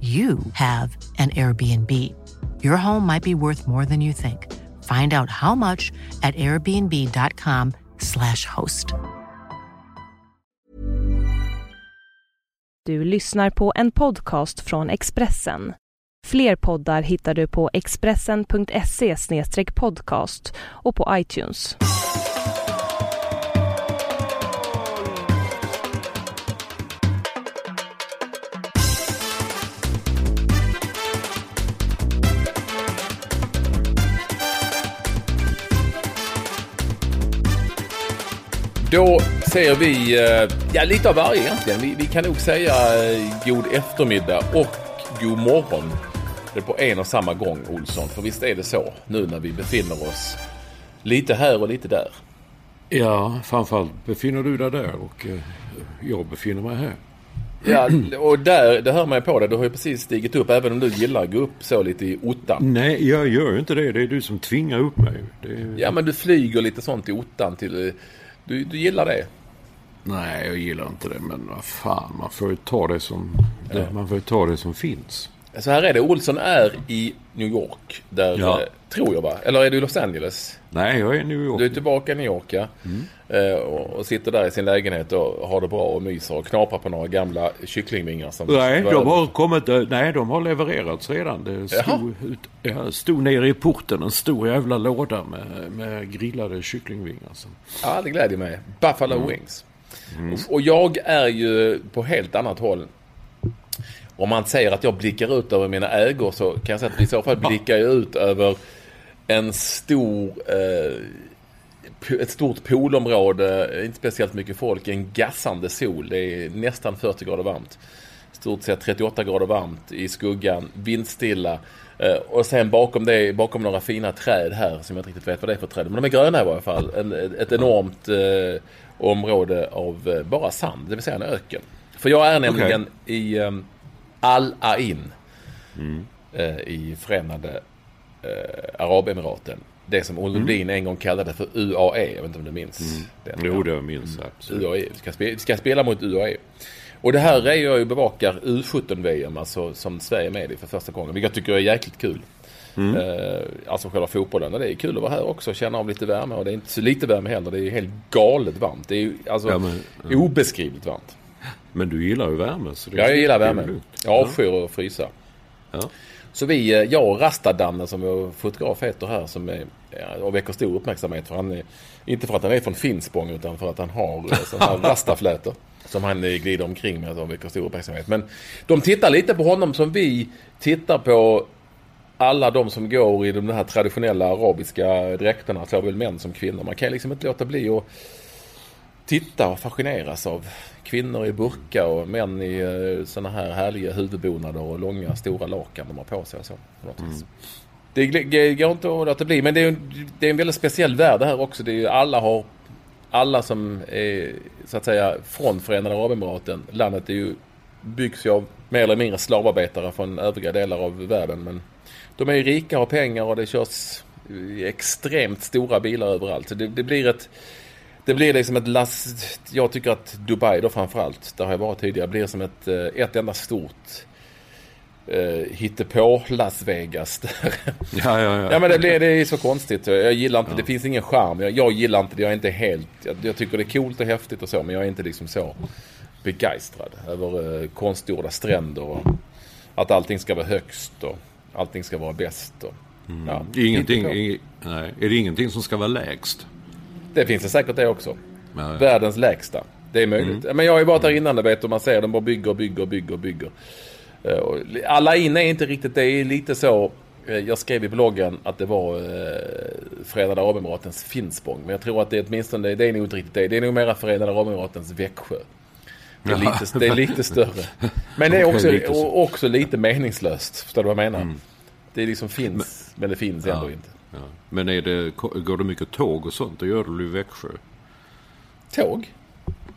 you have an Airbnb. Your home might be worth more than you think. Find out how much at airbnb.com slash host. Du lyssnar på en podcast från Expressen. Fler poddar hittar du på expressen.se podcast och på iTunes. Då säger vi, eh, ja lite av varje egentligen. Vi, vi kan nog säga eh, god eftermiddag och god morgon. Det är på en och samma gång Olsson. För visst är det så nu när vi befinner oss lite här och lite där. Ja, framförallt befinner du dig där och eh, jag befinner mig här. Ja, och där, det hör man ju på dig. Du har ju precis stigit upp även om du gillar att gå upp så lite i ottan. Nej, jag gör inte det. Det är du som tvingar upp mig. Det... Ja, men du flyger lite sånt i ottan till du, du gillar det? Nej, jag gillar inte det. Men vad fan, man får ju ta det som, det, man får ta det som finns. Så här är det. Olsson är i New York. Där, ja. eh, tror jag va? Eller är du i Los Angeles? Nej, jag är i New York. Du är tillbaka i New York ja. Mm. Eh, och, sitter där i sin lägenhet och har det bra och myser och knaprar på några gamla kycklingvingar. Som nej, de har kommit. Eh, nej, de har levererats redan. Det stod, ut, ja, stod nere i porten en stor jävla låda med, med grillade kycklingvingar. Så. Ja, det gläder mig. Buffalo mm. Wings. Mm. Och jag är ju på helt annat håll om man säger att jag blickar ut över mina ägor så kan jag säga att i så fall blickar jag ut över en stor, eh, ett stort poolområde, inte speciellt mycket folk, en gassande sol. Det är nästan 40 grader varmt. Stort sett 38 grader varmt i skuggan, vindstilla. Eh, och sen bakom det, bakom några fina träd här som jag inte riktigt vet vad det är för träd. Men de är gröna i varje fall. En, ett enormt eh, område av eh, bara sand, det vill säga en öken. För jag är nämligen okay. i Al-Ain mm. eh, i Förenade eh, Arabemiraten. Det som Olle Lundin mm. en gång kallade för UAE. Jag vet inte om du minns? Mm. Den, jo, det minns jag. UAE. Vi ska, spela, vi ska spela mot UAE. Och det här är jag ju bevakar U17-VM, alltså som Sverige är med i för första gången. Vilket jag tycker är jäkligt kul. Mm. Eh, alltså själva fotbollen. Och det är kul att vara här också och känna av lite värme. Och det är inte så lite värme heller. Det är helt galet varmt. Det är ju alltså ja, men, ja. obeskrivligt varmt. Men du gillar ju värme. Så ja, jag gillar värme. Jag avskyr att frysa. Ja. Så vi, eh, jag och Rastadanne som vår fotograf heter här som är, och väcker stor uppmärksamhet. För han är, inte för att han är från Finspång utan för att han har eh, sådana här rastaflätor. Som han eh, glider omkring med och väcker stor uppmärksamhet. Men de tittar lite på honom som vi tittar på alla de som går i de här traditionella arabiska dräkterna. Såväl män som kvinnor. Man kan liksom inte låta bli att titta och fascineras av kvinnor i burka och män i uh, såna här härliga huvudbonader och långa stora lakan de har på sig och så. Mm. Det går inte att låta bli. Men det är, det är en väldigt speciell värld det här också. Det är, alla har alla som är så att säga från Förenade Arabemiraten. Landet är ju, byggs ju av mer eller mindre slavarbetare från övriga delar av världen. Men de är ju rika och har pengar och det körs extremt stora bilar överallt. Så det, det blir ett det blir liksom ett last... Jag tycker att Dubai då framförallt, där har jag varit tidigare, blir som ett, eh, ett enda stort eh, hittepå Las Vegas. ja, ja, ja. ja, men det, blir, det är så konstigt. Jag gillar inte, ja. det finns ingen charm. Jag, jag gillar inte det, jag är inte helt... Jag, jag, tycker det är coolt och häftigt och så, men jag är inte liksom så begeistrad över eh, konstgjorda stränder och att allting ska vara högst och allting ska vara bäst. Och, mm. ja, ingenting, i, nej, är det ingenting som ska vara lägst? Det finns det säkert det också. Nej. Världens lägsta. Det är möjligt. Mm. Men jag har ju varit där innan, vet, och man ser de bara bygger och bygger och bygger bygger. Alla in är inte riktigt, det är lite så Eh, jag skrev i bloggen att det var eh, Förenade Arabemiratens Finspång. Men jag tror att det är åtminstone, det är nog inte riktigt det. Det är nog mera Förenade Arabemiratens Växjö. Det är, lite, det är lite större. Men det är också, lite också lite meningslöst. Förstår du vad jag menar? Mm. Det liksom finns, men, men det finns ja, ändå inte. Ja. Men är det, går det mycket tåg och sånt? Det gör det i Växjö. Tåg?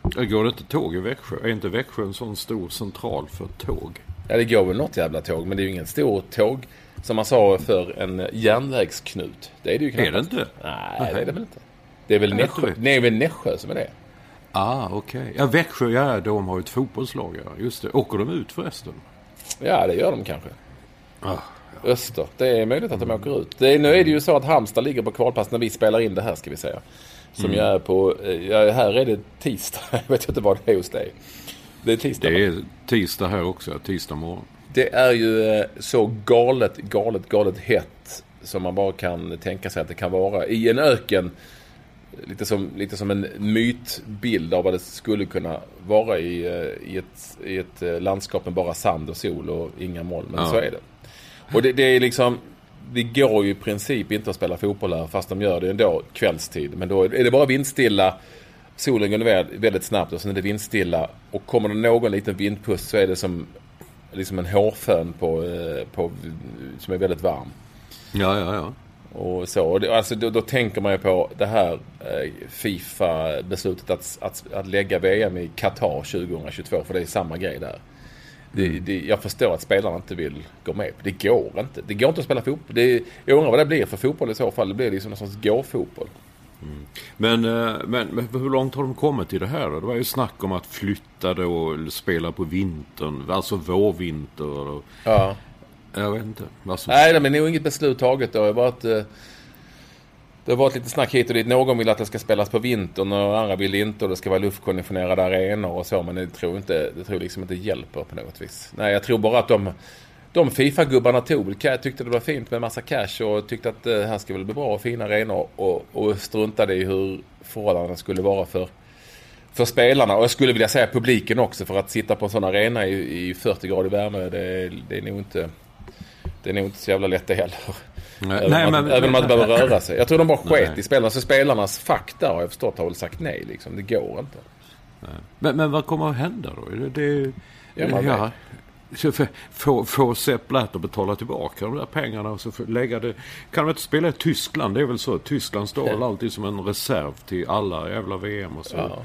Går det inte tåg i Växjö? Är inte Växjö en sån stor central för tåg? Ja, det går väl något jävla tåg. Men det är ju ingen stor tåg som man sa för en järnvägsknut. Det är det ju knappast. Är det inte? Nej, det är det väl inte. Det är väl Nässjö, nej, väl Nässjö som är det. Ah, okej. Okay. Ja, Växjö, ja, de har ju ett fotbollslag, ja. Just det. Åker de ut förresten? Ja, det gör de kanske. Ah. Öster. Det är möjligt att de åker ut. Det nu är det ju så att Halmstad ligger på kvalplats när vi spelar in det här, ska vi säga. Som mm. jag är på, ja, här är det tisdag. Jag vet inte vad det är hos dig. Det är tisdag. Det är tisdag här också, tisdag morgon. Det är ju eh, så galet, galet, galet hett som man bara kan tänka sig att det kan vara. I en öken, lite som, lite som en mytbild av vad det skulle kunna vara i, eh, i, ett, i ett eh, landskap med bara sand och sol och inga moln. Men ja. så är det. Och det, det, är liksom, det går ju i princip inte att spela fotboll här fast de gör det ändå kvällstid. Men då är det bara vindstilla. Solen går ner väldigt snabbt och sen är det vindstilla. Och kommer det någon liten vindpust så är det som liksom en hårfön på, eh, på, som är väldigt varm. Ja, ja, ja. Och så. Alltså, då, då tänker man ju på det här eh, Fifa-beslutet att, att, att lägga VM i Qatar 2022. För det är samma grej där. Det, det, jag förstår att spelarna inte vill gå med Det går inte. Det går inte att spela fotboll. Det, jag undrar vad det blir för fotboll i så fall. Det blir liksom någon sorts gå-fotboll. Mm. Men, eh, men, men, hur långt har de kommit i det här? Det var ju snack om att flytta det och spela på vintern, alltså vårvinter. Ja. Jag vet inte. Nej, men det är nog inget beslut taget. Det har varit, det har varit lite snack hit och dit. Någon vill att det ska spelas på vintern och andra vill inte och det ska vara luftkonditionerade arenor och så. Men det tror, inte, det tror liksom inte hjälper på något vis. Nej, jag tror bara att de de Fifa-gubbarna tog tyckte det var fint med massa cash och tyckte att det här ska väl bli bra och fina arenor och, och struntade i hur förhållandena skulle vara för, för spelarna. Och jag skulle vilja säga publiken också för att sitta på en sån arena i, i 40 grader värme det, det, är nog inte det är nog inte så jävla lätt det heller. Nej, även, nej, om man, men, även om man inte behöver röra sig. Jag tror de bara sket i spelarna. Så spelarnas fack där har jag förstått har väl sagt nej liksom. Det går inte. Men, men vad kommer att hända då? Det, det, ja, ja, få, få Sepp Blatter betala tillbaka de där pengarna och så lägga det. Kan de inte spela i Tyskland? Det är väl så. Tyskland står väl alltid som en reserv till alla jävla VM och så. Ja.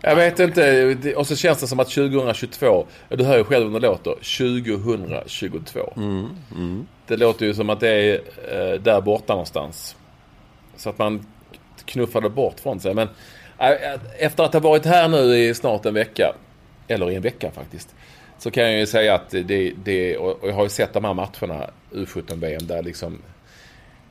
Jag vet inte. Och så känns det som att 2022, du hör ju själv hur det låter. 2022. Mm, mm. Det låter ju som att det är eh, där borta någonstans. Så att man knuffade bort från sig. Men äh, efter att ha varit här nu i snart en vecka. Eller i en vecka faktiskt. Så kan jag ju säga att det, det och jag har ju sett de här matcherna, U17-VM, där liksom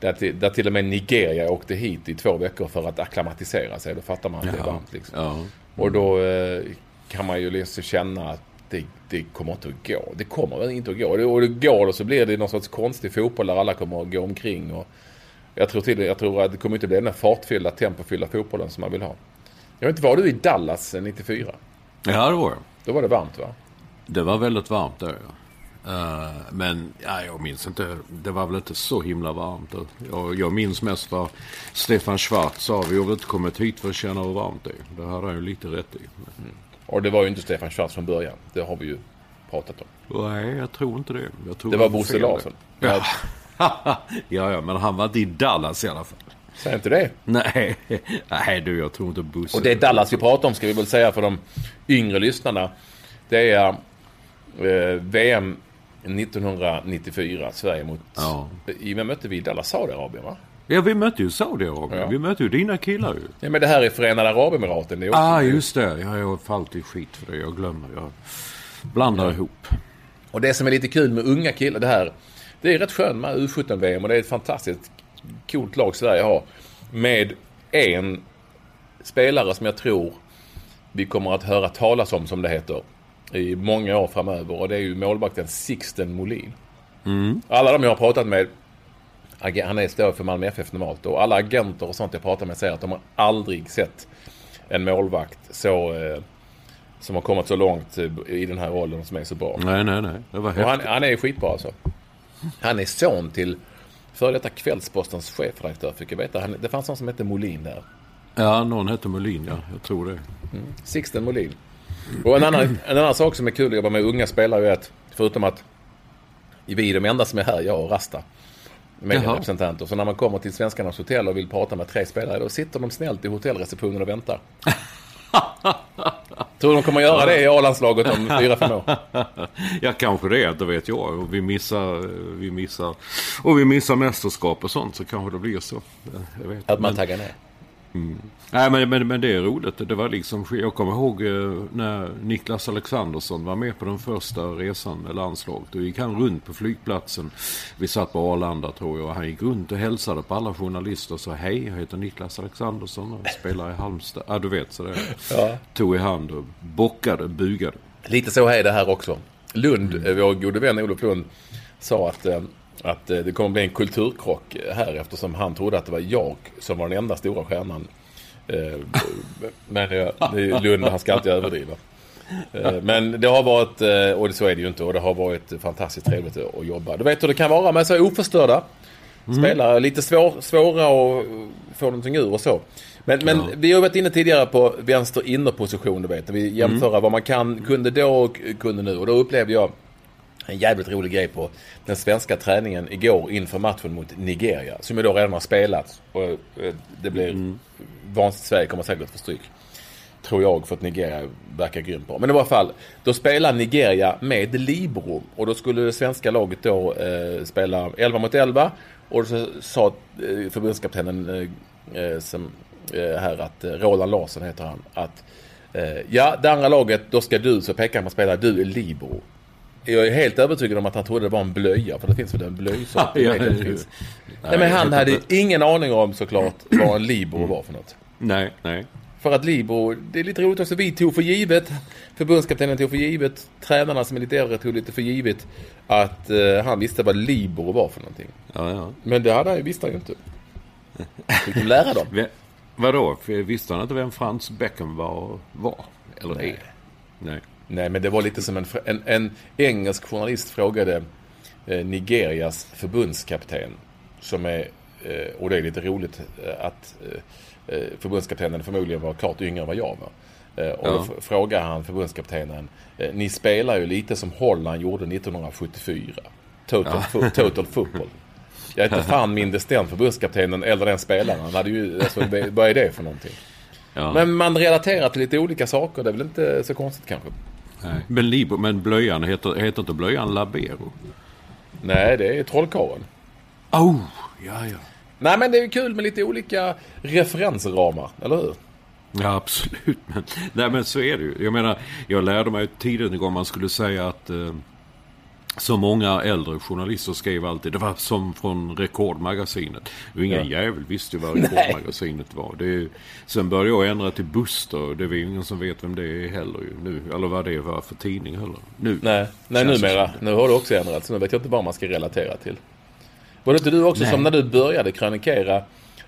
där, där till och med Nigeria åkte hit i två veckor för att akklimatisera sig. Då fattar man att det är varmt. Liksom. Ja. Och då eh, kan man ju liksom känna att det, det, kommer inte att gå. Det kommer inte att gå. Och det går och så blir det någon sorts konstig fotboll där alla kommer att gå omkring. Och jag, tror till, jag tror att det kommer inte bli den här fartfyllda, tempofyllda fotbollen som man vill ha. Jag vet inte, var du i Dallas 94? Ja, det var jag. Då var det varmt va? Det var väldigt varmt där ja. Uh, men ja, jag minns inte. Det var väl inte så himla varmt. Jag, jag minns mest vad Stefan Schwarz sa. Vi har väl inte kommit hit för att känna hur varmt det är. Det hade han ju lite rätt i. Mm. Och det var ju inte Stefan Schwarz från början. Det har vi ju pratat om. Nej, jag tror inte det. Jag tror det var Bosse Larsson. Ja. ja, ja, men han var inte i Dallas i alla fall. Säg inte det. Nej, nej du, jag tror inte Bosse. Och det är Dallas vi pratar om ska vi väl säga för de yngre lyssnarna. Det är eh, VM 1994, Sverige mot... Ja. I, vem mötte vi? Dallas Saudiarabien va? Ja, vi mötte ju Saudiarabien. Ja. Vi mötte ju dina killar ju. Ja, men det här är Förenade Arabemiraten. Det är också ah, just det. Ja, jag har fallit i skit för det. Jag glömmer. Jag blandar ja. ihop. Och det som är lite kul med unga killar, det här. Det är rätt skönt med U17-VM och det är ett fantastiskt coolt lag Sverige har. Med en spelare som jag tror vi kommer att höra talas om, som det heter, i många år framöver och det är ju målvakten Sixten Molin. Mm. Alla de jag har pratat med, han är står för Malmö FF normalt och alla agenter och sånt jag pratar med säger att de har aldrig sett en målvakt så eh, som har kommit så långt eh, i den här rollen som är så bra. Nej, nej, nej. Det var han, han, är skitbra alltså. Han är son till före detta Kvällspostens chefredaktör fick jag veta. Han, det fanns någon som hette Molin där. Ja, någon hette Molin, ja. Jag tror det. Mm. Sixten Molin. Och en annan, en annan sak som är kul att jobba med unga spelare är att, förutom att vi är de enda som är här, jag och Rasta, medierepresentanter. Så när man kommer till Svenskarnas hotell och vill prata med tre spelare, då sitter de snällt i hotellreceptionen och väntar. Tror de kommer göra det i A-landslaget om fyra, fem år? ja, kanske det. Det vet jag. Och vi missar, vi missar, och vi missar mästerskap och sånt så kanske det blir så. Att man taggar ner? Mm. Nej men, men, men, det är roligt. Det var liksom, jag kommer ihåg eh, när Niklas Alexandersson var med på den första resan med landslaget. Då gick han runt på flygplatsen. Vi satt på Arlanda tror jag. Han gick runt och hälsade på alla journalister och sa hej, jag heter Niklas Alexandersson och spelar i Halmstad. Ja du vet sådär. Ja. Tog i hand och bockade, bugade. Lite så är det här också. Lund, mm. vår gode vän Olof Lund sa att eh, att det kommer bli en kulturkrock här eftersom han trodde att det var jag som var den enda stora stjärnan. Eh, men Lund, han ska alltid överdriva. Eh, men det har varit, och så är det ju inte, och det har varit fantastiskt trevligt att jobba. Du vet hur det kan vara med så oförstörda mm. spelare. Lite svår, svåra att få någonting ur och så. Men, men ja. vi har varit inne tidigare på vänster innerposition, du vet. Vi jämför mm. vad man kan, kunde då och kunde nu. Och då upplevde jag en jävligt rolig grej på den svenska träningen igår inför matchen mot Nigeria. Som ju då redan har spelats. Och eh, det blir mm. Vansinnigt. Sverige kommer säkert få stryk. Tror jag för att Nigeria verkar grymt bra. Men i alla fall. Då spelar Nigeria med Libro. Och då skulle det svenska laget då eh, spela 11 mot 11. Och så sa eh, förbundskaptenen eh, eh som, eh, här att Roland Larsson heter han. Att ja, det andra laget, då ska du, så pekar han på spelare, du är Libro. Jag är helt övertygad om att han trodde det var en blöja. För det finns väl en blöjsort? ja, ja. Nej, men han hade ingen aning om såklart vad en Libro var för något. Nej, nej. För att Libro, det är lite roligt också. Vi tog för givet, förbundskaptenen tog för givet, tränarna som militärare tog lite för givet att uh, han visste vad Libro var för någonting. Ja, ja. Men det hade han visste han ju inte. Fick de lära dem. Vadå? Visste han inte vem Frans Beckham var? var? Eller Nej. är? Nej. Nej, men det var lite som en, en, en engelsk journalist frågade eh, Nigerias förbundskapten. Som är, eh, och det är lite roligt eh, att eh, eh, förbundskaptenen förmodligen var klart yngre än vad jag var. Eh, och ja. då frågar han förbundskaptenen. Ni spelar ju lite som Holland gjorde 1974. Total, ja. total football. Jag är inte fan mindes den förbundskaptenen eller den spelaren. Han hade ju, alltså, vad är det för någonting? Ja. Men man relaterar till lite olika saker. Det är väl inte så konstigt kanske. Nej. Men, Libro, men blöjan, heter, heter inte blöjan Labero? Nej, det är Trollkarlen. Oh, ja, ja. Nej, men det är kul med lite olika referensramar, eller hur? Ja, absolut. Men, nej, men så är det ju. Jag menar, jag lärde mig tidigt en gång man skulle säga att eh, så många äldre journalister skrev alltid, det var som från Rekordmagasinet. Och ingen ja. jävel visste vad Rekordmagasinet var. Det, sen började jag ändra till Buster. Det är ingen som vet vem det är heller ju, nu. Eller vad det var för tidning heller. Nu. Nej, Nej numera. Nu har det också ändrats. Nu vet jag inte vad man ska relatera till. Var det inte du också Nej. som när du började krönikera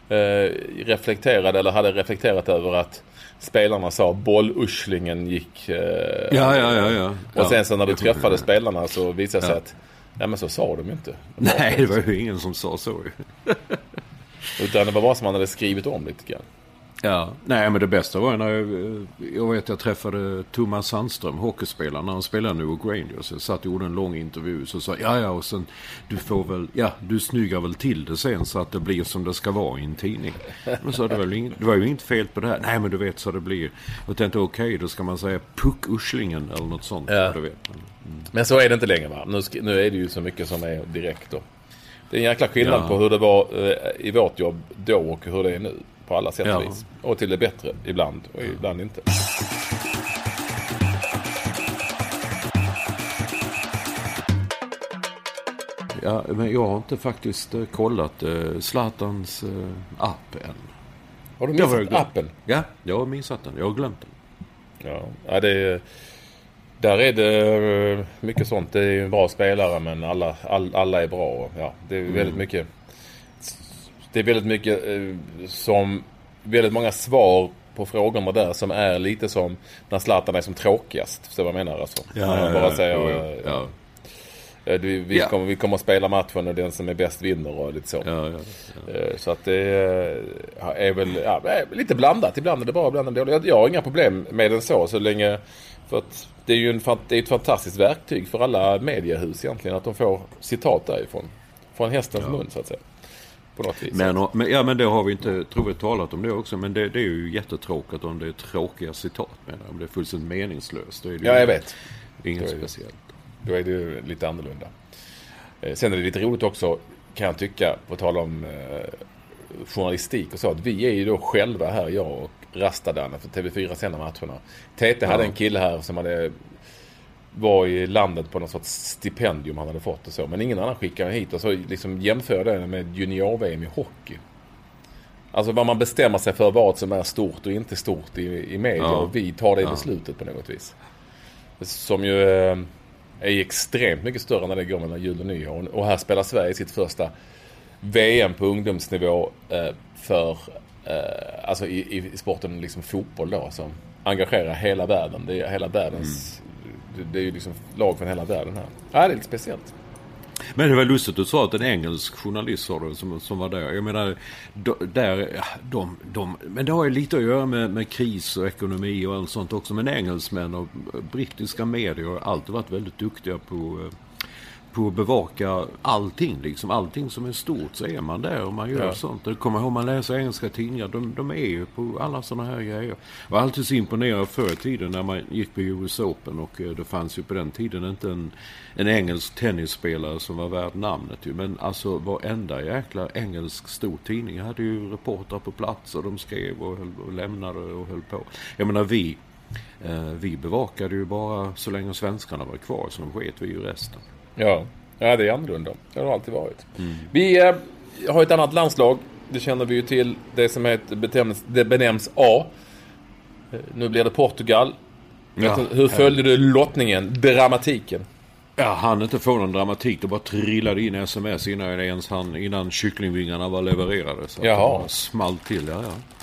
eh, reflekterade eller hade reflekterat över att spelarna sa bolluslingen gick... Eh, ja, ja, ja, ja. Och sen så när du träffade spelarna så visade det sig att Ja men så sa de ju inte. Nej det var ju ingen som sa så Utan det var bara som man hade skrivit om lite grann. Ja, nej men det bästa var när jag, jag vet jag träffade Thomas Sandström, hockeyspelaren, när han spelade nu och Rangers. Jag satt och gjorde en lång intervju så sa ja ja och sen du får väl, ja du snyggar väl till det sen så att det blir som det ska vara i en tidning. Men så det, väl inget, det var ju inget fel på det här. Nej men du vet så det blir. Och tänkte okej okay, då ska man säga puckuslingen eller något sånt. Ja. Du vet. Men, mm. men så är det inte längre va? Nu, nu är det ju så mycket som är direkt då. Det är en jäkla skillnad ja. på hur det var eh, i vårt jobb då och hur det är nu. På alla sätt och ja. vis. Och till det bättre ibland och ibland inte. Ja, men jag har inte faktiskt eh, kollat uh, Zlatans uh, app än. Har du missat appen? Ja, jag har missat den. Jag har glömt den. Ja, ja det är... Där är det mycket sånt. Det är en bra spelare men alla, all, alla är bra. Ja, det är väldigt mm. mycket. Det är väldigt mycket som väldigt många svar på frågorna där som är lite som när Zlatan är som tråkigast. Så vad jag menar alltså. Ja, ja, bara säger, ja, ja. Du, vi, ja. kommer, vi kommer att spela matchen och den som är bäst vinner och lite så. Ja, ja, ja. Så att det är väl lite blandat. Ibland är det bra, ibland är det dåligt. Jag har inga problem med den så, så länge... För att det är ju en, det är ett fantastiskt verktyg för alla mediehus egentligen att de får citat därifrån. Från hästens mun så att säga. På något vis. Men, men, ja, men det har vi inte, tror jag, talat om det också. Men det, det är ju jättetråkigt om det är tråkiga citat. Men om det är fullständigt meningslöst. Då är det ja, jag vet. Inget speciellt. Då är det ju lite annorlunda. Eh, sen är det lite roligt också, kan jag tycka, på tal om eh, journalistik och så. Att vi är ju då själva här, jag och Rastadan, för TV4 sänder matcherna. TT ja. hade en kille här som hade var i landet på något sorts stipendium han hade fått och så. Men ingen annan skickade hit och så liksom jämför det med junior-VM i hockey. Alltså vad man bestämmer sig för vad som är stort och inte stort i, i media. Ja. Och vi tar det ja. beslutet på något vis. Som ju eh, är extremt mycket större när det går mellan jul och nyår. Och här spelar Sverige sitt första VM på ungdomsnivå eh, för eh, alltså i, i sporten liksom fotboll då som engagerar hela världen. Det är hela världens mm det är ju liksom lag från hela världen här. Ja, det är lite speciellt. Men det var lustigt att du sa att en engelsk journalist sa det, som, som var där. Jag menar, där, de, de, men det har ju lite att göra med, med kris och ekonomi och allt sånt också. Men engelsmän och brittiska medier har alltid varit väldigt duktiga på eh, på att bevaka allting. Liksom. Allting som är stort så är man där och man gör ja. sånt. Jag kommer ihåg man läser engelska tidningar. De, de är ju på alla sådana här grejer. Jag var alltid så imponerad förr i tiden när man gick på US Open och eh, det fanns ju på den tiden inte en, en engelsk tennisspelare som var värd namnet ju. Men alltså varenda jäkla engelsk stor tidning hade ju reportrar på plats och de skrev och, höll, och lämnade och höll på. Jag menar vi, eh, vi bevakade ju bara så länge svenskarna var kvar. Så de sket vi ju resten. Ja. ja, det är annorlunda. Det har alltid varit. Mm. Vi eh, har ett annat landslag. Det känner vi ju till. Det som heter, benämns, det benämns A. Eh, nu blir det Portugal. Ja, Hur följde du lottningen? Dramatiken? Jag hann inte få någon dramatik. Det bara trillade in sms innan, jag ens hann, innan kycklingvingarna var levererade. Så Jaha. det small till. Ja, ja.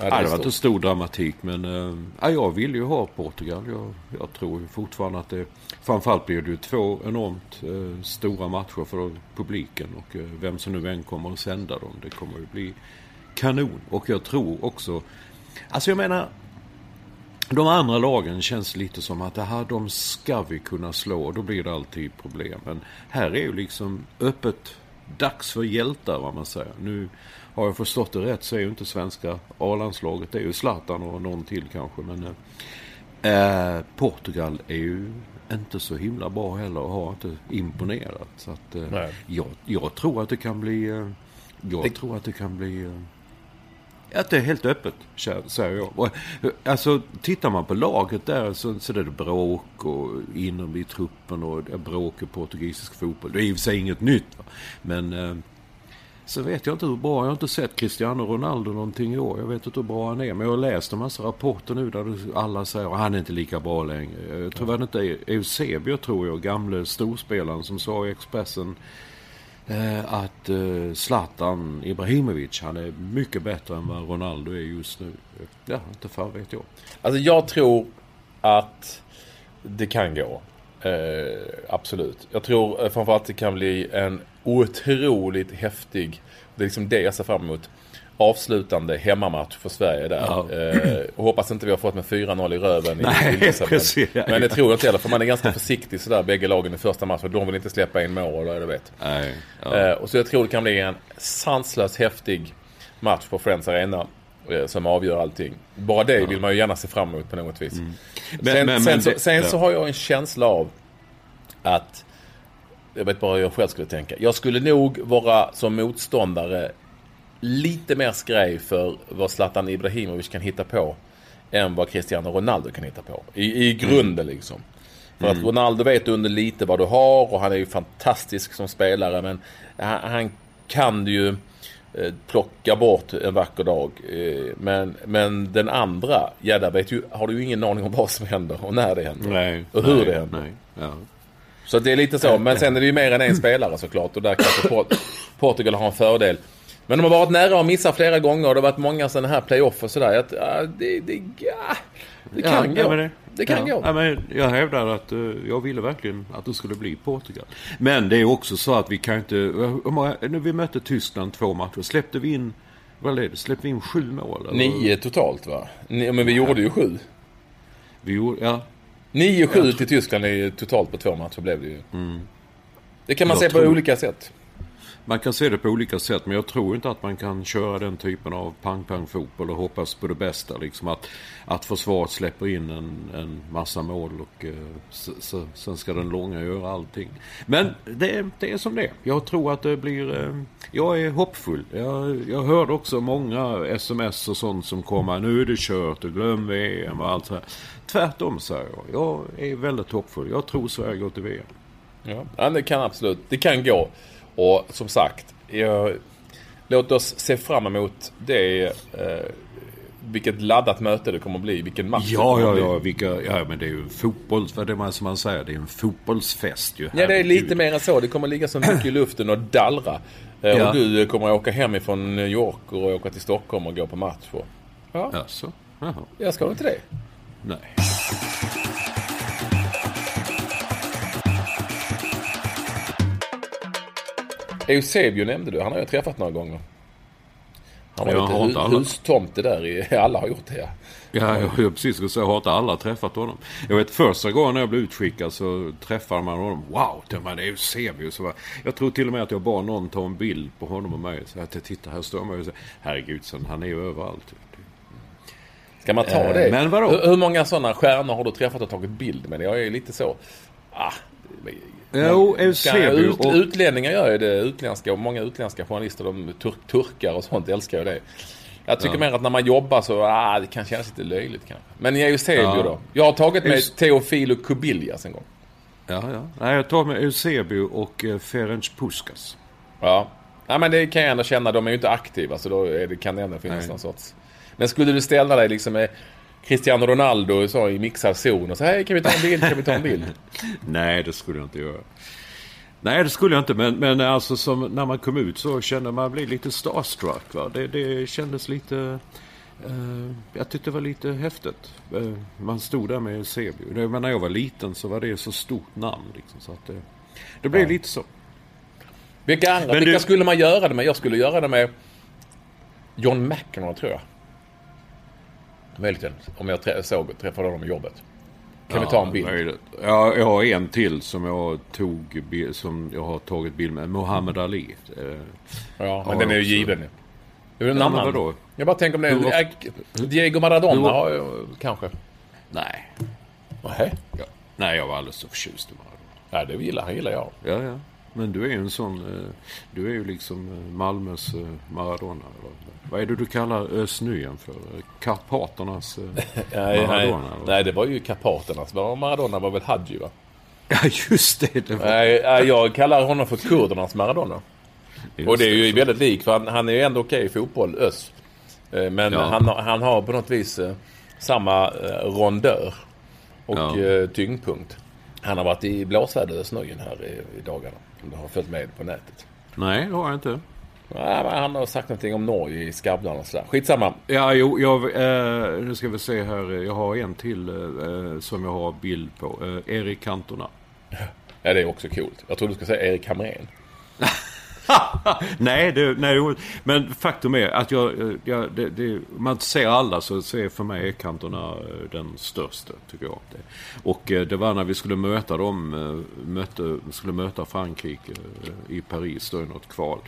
Ja, det, det var inte stor dramatik men äh, jag vill ju ha Portugal. Jag, jag tror fortfarande att det framförallt blir det ju två enormt äh, stora matcher för publiken och äh, vem som nu än kommer att sända dem. Det kommer att bli kanon. Och jag tror också, alltså jag menar de andra lagen känns lite som att det här, de ska vi kunna slå. Då blir det alltid problem. Men här är ju liksom öppet dags för hjältar vad man säger. Nu har jag förstått det rätt så är ju inte svenska A-landslaget, det är ju Zlatan och någon till kanske. Men eh, Portugal är ju inte så himla bra heller och har inte imponerat. Så att, eh, jag, jag, tror att det kan bli... Eh, jag det... tror att det kan bli... Eh, att det är helt öppet, säger jag. Och, alltså, tittar man på laget där så, så är det bråk och inom i truppen och bråk i portugisisk fotboll. Det är i och för sig inget nytt. Men eh, Sen vet jag inte hur bra, jag har inte sett Cristiano Ronaldo någonting i år. Jag vet inte hur bra han är. Men jag har läst en massa rapporter nu där alla säger att han är inte lika bra längre. Jag tror ja. inte Eusebio tror jag, gamle storspelaren som sa i Expressen eh, att eh, Zlatan Ibrahimovic, han är mycket bättre än vad Ronaldo är just nu. Ja, inte fan vet jag. Alltså jag tror att det kan gå. Eh, absolut. Jag tror eh, framförallt att det kan bli en otroligt häftig, det är liksom det jag ser fram emot, avslutande hemmamatch för Sverige där. Ja. Eh, och hoppas inte vi har fått med 4-0 i röven Nej, i precis, Men, det tror jag inte heller, för man är ganska försiktig sådär bägge lagen i första matchen. De vill inte släppa in mål, eller du vet. Nej, ja. eh, och så jag tror det kan bli en sanslös häftig match på Friends Arena som avgör allting. Bara det vill man ju gärna se fram emot på något vis. Mm. Men, sen, men, sen, men, så, sen så har jag en känsla av att jag vet bara hur jag själv skulle tänka. Jag skulle nog vara som motståndare lite mer skraj för vad Zlatan Ibrahimovic kan hitta på än vad Cristiano Ronaldo kan hitta på. I, i grunden mm. liksom. För mm. att Ronaldo vet under lite vad du har och han är ju fantastisk som spelare men han, han kan ju eh, plocka bort en vacker dag. Eh, men, men den andra, ja där vet ju, har du ju ingen aning om vad som händer och när det händer. Nej, och hur nej, det händer. Nej, ja. Så det är lite så. Men sen är det ju mer än en spelare såklart. Och där kanske Port Portugal har en fördel. Men de har varit nära att missa flera gånger och det har varit många sådana här playoff och sådär. Att, ja, det, det, ja, det kan ja, gå. det, det kan ja, gå. Ja, men jag hävdar att uh, jag ville verkligen att det skulle bli Portugal. Men det är också så att vi kan inte... många- När vi mötte Tyskland två matcher, släppte vi in... Vad är det? Släppte vi in sju mål? Eller? Nio totalt va? Ni, men vi gjorde ju sju. Vi gjorde, ja. 9-7 till Tyskland är ju totalt på två matcher blev det ju. Det kan man Mm. Jag se på tror- olika sätt. Man kan se det på olika sätt men jag tror inte att man kan köra den typen av pang-pang-fotboll och hoppas på det bästa. Liksom att, att försvaret släpper in en, en massa mål och eh, så, så, sen ska den långa göra allting. Men det, är- det är som det är. Jag tror att det blir... Eh, jag är hoppfull. Jag, jag hörde också många sms och sånt som kommer. Nu är det kört och glöm VM och allt så här. Tvärtom säger jag. Jag är väldigt hoppfull. Jag tror Sverige går till VM. Ja, det kan absolut. Det kan gå. Och som sagt, jag, låt oss se fram emot det. Eh, vilket laddat möte det kommer att bli. Vilken match det Ja, kommer ja, att bli. ja, vilka, ja, men det är ju en fotboll, vad det man, som man säger, det är en fotbollsfest ju. Ja, det är lite mer än så. Det kommer ligga så mycket i luften och dallra. Eh, Ja. Och du kommer att åka hemifrån New York och åka till Stockholm och gå på match. Och, ja, Jaså? Jaha. jag ska inte det. Nej. Eusebio nämnde du. Han har jag träffat några gånger. Han var har inte hu- alla. hustomte där. I, alla har gjort det, ja. Ja, jag jag precis skulle säga, har inte alla träffat honom? Jag vet första gången jag blev utskickad så träffade man honom. Wow, det man är ju Eusebio. Så var- Jag tror till och med att jag bad någon ta en bild på honom och mig. Så att jag tittar, här står man ju och säger, herregud, sen, han är ju överallt. Ska man ta Eh, det? men vadå? Hur, hur många sådana stjärnor har du träffat och tagit bild med? Jag är lite så... Ah, Jo, Eusebio Ut, och... utlänningar gör ju det. Utländska och många utländska journalister, de tur, turkar och sånt älskar ju det. Jag tycker Ja. mer att när man jobbar så, ah, det kan kännas lite löjligt kanske. Men Eusebio Ja. då? Jag har tagit med Eus- Teofilo Kubiljas en gång. Ja, ja. Nej, jag tar med Eusebio och eh, Ferenc Puskas. Ja. ja, men det kan jag ändå känna. De är ju inte aktiva så då det, kan det ändå finnas Nej. någon sorts... Men skulle du ställa dig liksom med Cristiano Ronaldo så i mixad zon och så hej kan vi ta en bild, kan vi ta en bild? Nej, det skulle jag inte göra. Nej, det skulle jag inte. Men, men alltså som när man kom ut så kände man bli lite starstruck. Va? Det, det kändes lite... Eh, jag tyckte det var lite häftigt. Eh, man stod där med Eusebio. Men när jag var liten så var det så stort namn. Liksom, så att det, det blev Ja. lite så. Vilka andra? Men Vilka du- skulle man göra det med? Jag skulle göra det med John McEnroe tror jag. Möjligen. Om jag trä- såg, träffade honom i jobbet. Kan vi ta en bild? möjligt. Ja, jag har en till som jag, tog, som jag har tagit bild med. Muhammad Ali. Eh, Ja, men Ja, den är ju given. Är det en Ja, annan? men vadå? Jag bara tänker om det är Diego Maradona har jag kanske. nej. Nej. Ja. Nej, jag var alldeles så förtjust i Maradona. Nej, det gillar, han gillar jag. Ja, ja. Men du är ju en sån... eh, Du är ju liksom eh, Malmös eh, Maradona. Eller, vad är det du kallar Özz Nujen för? Karpaternas eh, Nej, nej, Maradona? det var ju Karpaternas. Maradona var väl Hadji va? Ja, just det. det var, Nej, jag kallar honom för kurdernas Maradona. just Och det är ju väldigt lik, för han, han är ju ändå okej i fotboll, Ös. Men Ja. han, han har på något vis samma rondör och Ja. tyngdpunkt. Han har varit i blåsvädersnöjen här i, i dagarna. Om du har följt med på nätet. Nej, det har jag inte. Nej, men han har sagt någonting om Norge i Skavlan och sådär. Skitsamma. Ja, jo, jag, eh, nu ska vi se här. Jag har en till eh, som jag har bild på. Eh, Erik Cantona. Ja, det är också coolt. Jag tror du ska säga Erik Hamrén. nej, det, nej, men faktum är att jag, eh, jag det, det, man ser alla så, så är för mig är Cantona eh, den största, tycker jag. Det. Och eh, det var när vi skulle möta dem, mötte, skulle möta Frankrike i Paris då i något kval.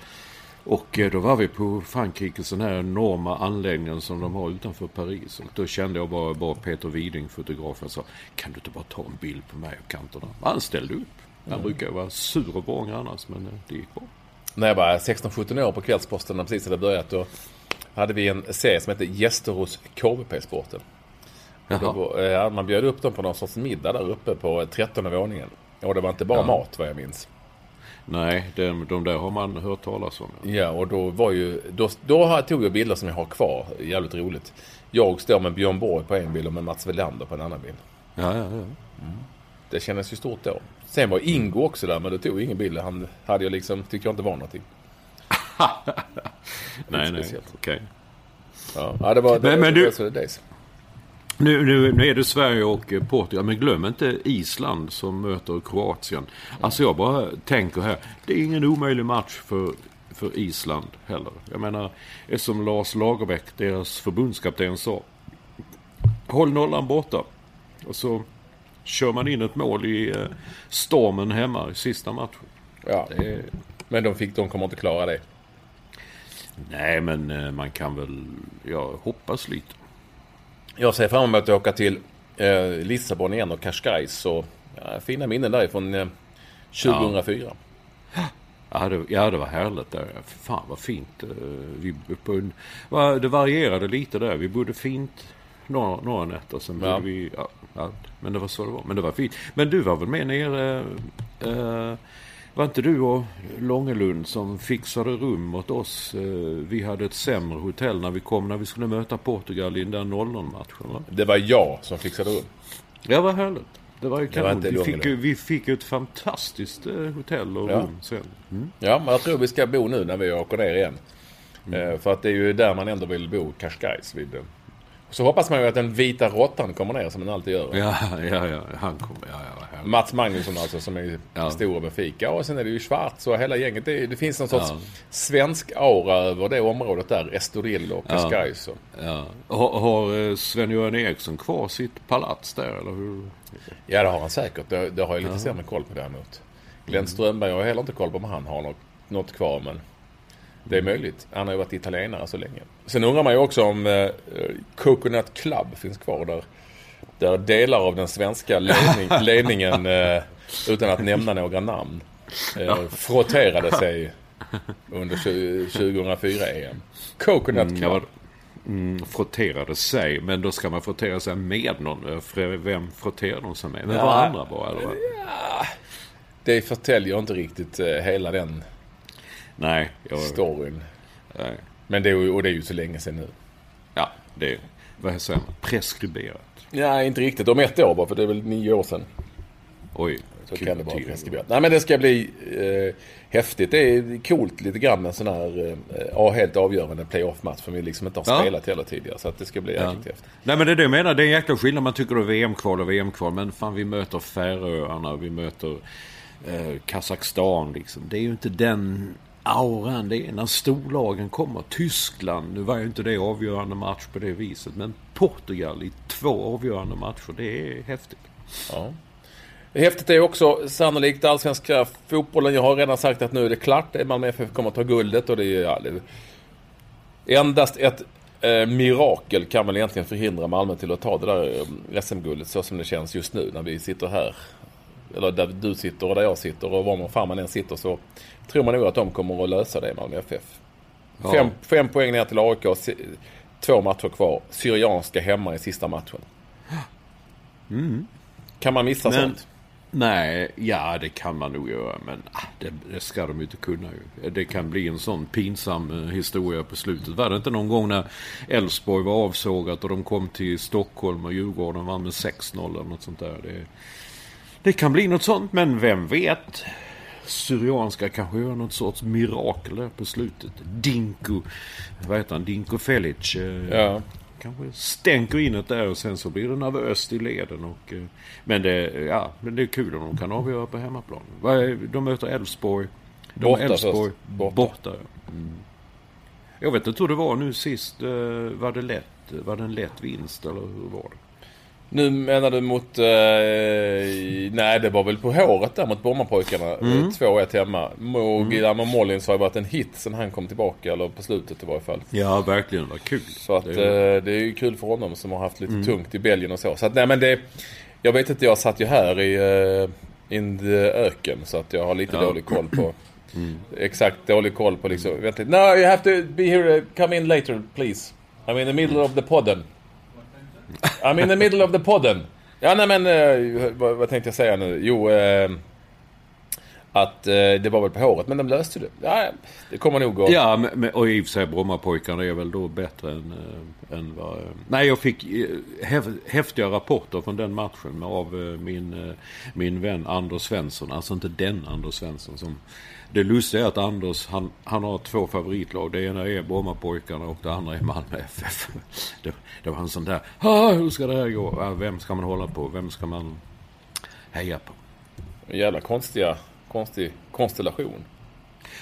Och då var vi på Frankrikes den här enorma anläggningen som de har utanför Paris. Och då kände jag bara, bara Peter Widing, fotografen, sa Kan du inte bara ta en bild på mig och? Och Han ställde upp. Han brukar vara sur och vrång annars, men det gick bra. När jag var 16-17 år på Kvällsposten, när precis hade börjat, då hade vi en serie som hette Gäster hos KVP-sporten. Var- ja, man bjöd upp dem på någon sorts middag där uppe på 13 våningen. Och det var inte bara Ja. mat vad jag minns. Nej, de, de där har man hört talas om. Ja, ja och då var ju... Då, då tog jag bilder som jag har kvar. Jävligt roligt. Jag står med Björn Borg på en bild och med Mats Welander på en annan bild. Ja, ja, ja. Mm. Det kändes ju stort då. Sen var Ingo också där, men det tog ingen bild. Han hade jag liksom, tyckte jag inte var någonting. nej, nej, okej. Okay. Ja, det var... Det, men, men du, det nu, nu, nu är det Sverige och Portugal, men glöm inte Island som möter Kroatien. Alltså jag bara tänker här, det är ingen omöjlig match för, för Island heller. Jag menar, som Lars Lagerbäck, deras förbundskapten, sa. Håll nollan borta. Och så kör man in ett mål i eh, stormen hemma i sista matchen. Ja, är... men de, fick, de kommer inte klara det. Nej, men eh, man kan väl, ja, hoppas lite. Jag ser fram emot att åka till eh, Lissabon igen och Cascais. Och, ja, fina minnen därifrån eh, 2004. Ja. Ja det, ja, det var härligt där. Fan vad fint. Eh, vi, det varierade lite där. Vi bodde fint några, några nätter. Sen ja. vi... Ja, ja, men det var så det var. Men det var fint. Men du var väl med nere... Eh, var inte du och Långelund som fixade rum åt oss? Eh, vi hade ett sämre hotell när vi kom när vi skulle möta Portugal i den där 0-0-matchen va? Det var jag som fixade rum. Ja, vad härligt. Det var ju kanon. Vi fick, vi fick ett fantastiskt eh, hotell och ja. rum sen. Mm. Ja, men jag tror vi ska bo nu när vi åker ner igen. Mm. För att det är ju där man ändå vill bo, Cascais vid så hoppas man ju att den vita råttan kommer ner som den alltid gör. Ja, ja, ja. Han kommer. Ja, ja, Mats Magnusson alltså som är ja. stor över fika. Och sen är det ju Schwarz och hela gänget. Det, det finns någon sorts ja. svensk aura över det området där. Estoril och Cascais. Ja. ja. Har, har eh, Sven-Göran Eriksson kvar sitt palats där eller hur? Ja det har han säkert. Det, det har jag lite ja. sämre koll på däremot. Glenn Strömberg har jag heller inte koll på om han har något, något kvar. Men det är möjligt. Han har ju varit italienare så länge. Sen undrar man ju också om eh, Coconut Club finns kvar där. Där delar av den svenska ledning, ledningen, eh, utan att nämna några namn, eh, frotterade sig under 2004 EM. Coconut mm, Club. Mm, mm, frotterade sig, men då ska man frottera sig med någon. Eh, vem frotterar de sig med? Men ja, var andra bara eller? Ja, det förtäljer inte riktigt eh, hela den Nej. Jag... Storyn. Nej. Men det är, ju, och det är ju så länge sedan nu. Ja, det är, vad säger man, preskriberat. Ja, inte riktigt. Om ett år bara, för det är väl nio år sedan. Oj. Så kan det vara preskriberat. Nej, men det ska bli eh, häftigt. Det är coolt lite grann en sån här eh, helt avgörande playoff-match. För vi liksom inte har ja. spelat heller tidigare. Så att det ska bli ja. jäkligt häftigt. Nej, men det är det jag menar. Det är en jäkla skillnad. Man tycker det är VM-kval och VM-kval. Men fan, vi möter Färöarna. Vi möter eh, Kazakstan liksom. Det är ju inte den auran det är när storlagen kommer. Tyskland, nu var ju inte det avgörande match på det viset. Men Portugal i två avgörande matcher, det är häftigt. Ja. Häftigt är också sannolikt allsvenska fotbollen. Jag har redan sagt att nu är det klart. Malmö FF kommer att ta guldet och det är ja, det, endast ett eh, mirakel kan väl egentligen förhindra Malmö till att ta det där eh, SM-guldet så som det känns just nu när vi sitter här eller där du sitter och där jag sitter och var man fan man än sitter så tror man nog att de kommer att lösa det Malmö FF. Ja. Fem, fem poäng ner till AIK, två matcher kvar. Syrianska hemma i sista matchen. Mm. Kan man missa Men, sånt? Nej, ja det kan man nog göra. Men ah, det, det, ska de ju inte kunna ju. Det kan bli en sån pinsam eh, historia på slutet. Var det inte någon gång när Elfsborg var avsågat och de kom till Stockholm och Djurgården vann med 6-0 eller något sånt där. Det, det kan bli något sånt, men vem vet? Syrianska kanske gör något sorts mirakel där på slutet. Dinko, vad heter han? Dinko Felic. Eh, ja. Kanske stänker in det där och sen så blir det nervöst i leden. Och, eh, men, det, ja, men det är kul om de kan avgöra på hemmaplan. De möter Elfsborg. Borta Elfsborg. Borta. borta. Mm. Jag vet inte hur det var nu sist. Eh, var det lätt? Var det en lätt vinst eller hur var det? Nu menar du mot... Eh, nej, det var väl på håret där mot Brommapojkarna. Mm. 2-1 hemma. Guillermo mm. Mollins har ju varit en hit sen han kom tillbaka. Eller på slutet i varje fall. Ja, verkligen. Vad kul. Så att det är, eh, det är ju kul för honom som har haft lite mm. tungt i Belgien och så. Så att nej men det... Jag vet inte, jag satt ju här i... Uh, in the öken. Så att jag har lite ja. dålig koll på... Mm. Exakt dålig koll på liksom... Vänta, no, you have to be here. Come in later, please. I'm in the middle of the podden. I'm in the middle of the podden. Ja, nej men, eh, vad, vad, tänkte jag säga nu? Jo, eh, att eh, det var väl på håret, men de löste det. Ja, det kommer nog gå. Ja, men, och i och för sig Brommapojkarna är väl då bättre än, äh, än vad... Äh, nej, jag fick äh, häftiga rapporter från den matchen av äh, min, äh, min vän Anders Svensson. Alltså inte den Anders Svensson som... Det lustiga är att Anders, han, han har två favoritlag. Det ena är Brommapojkarna och det andra är Malmö FF. Det, det var en sån där, hur ska det här gå? Vem ska man hålla på? Vem ska man heja på? Jävla konstiga konstig konstellation.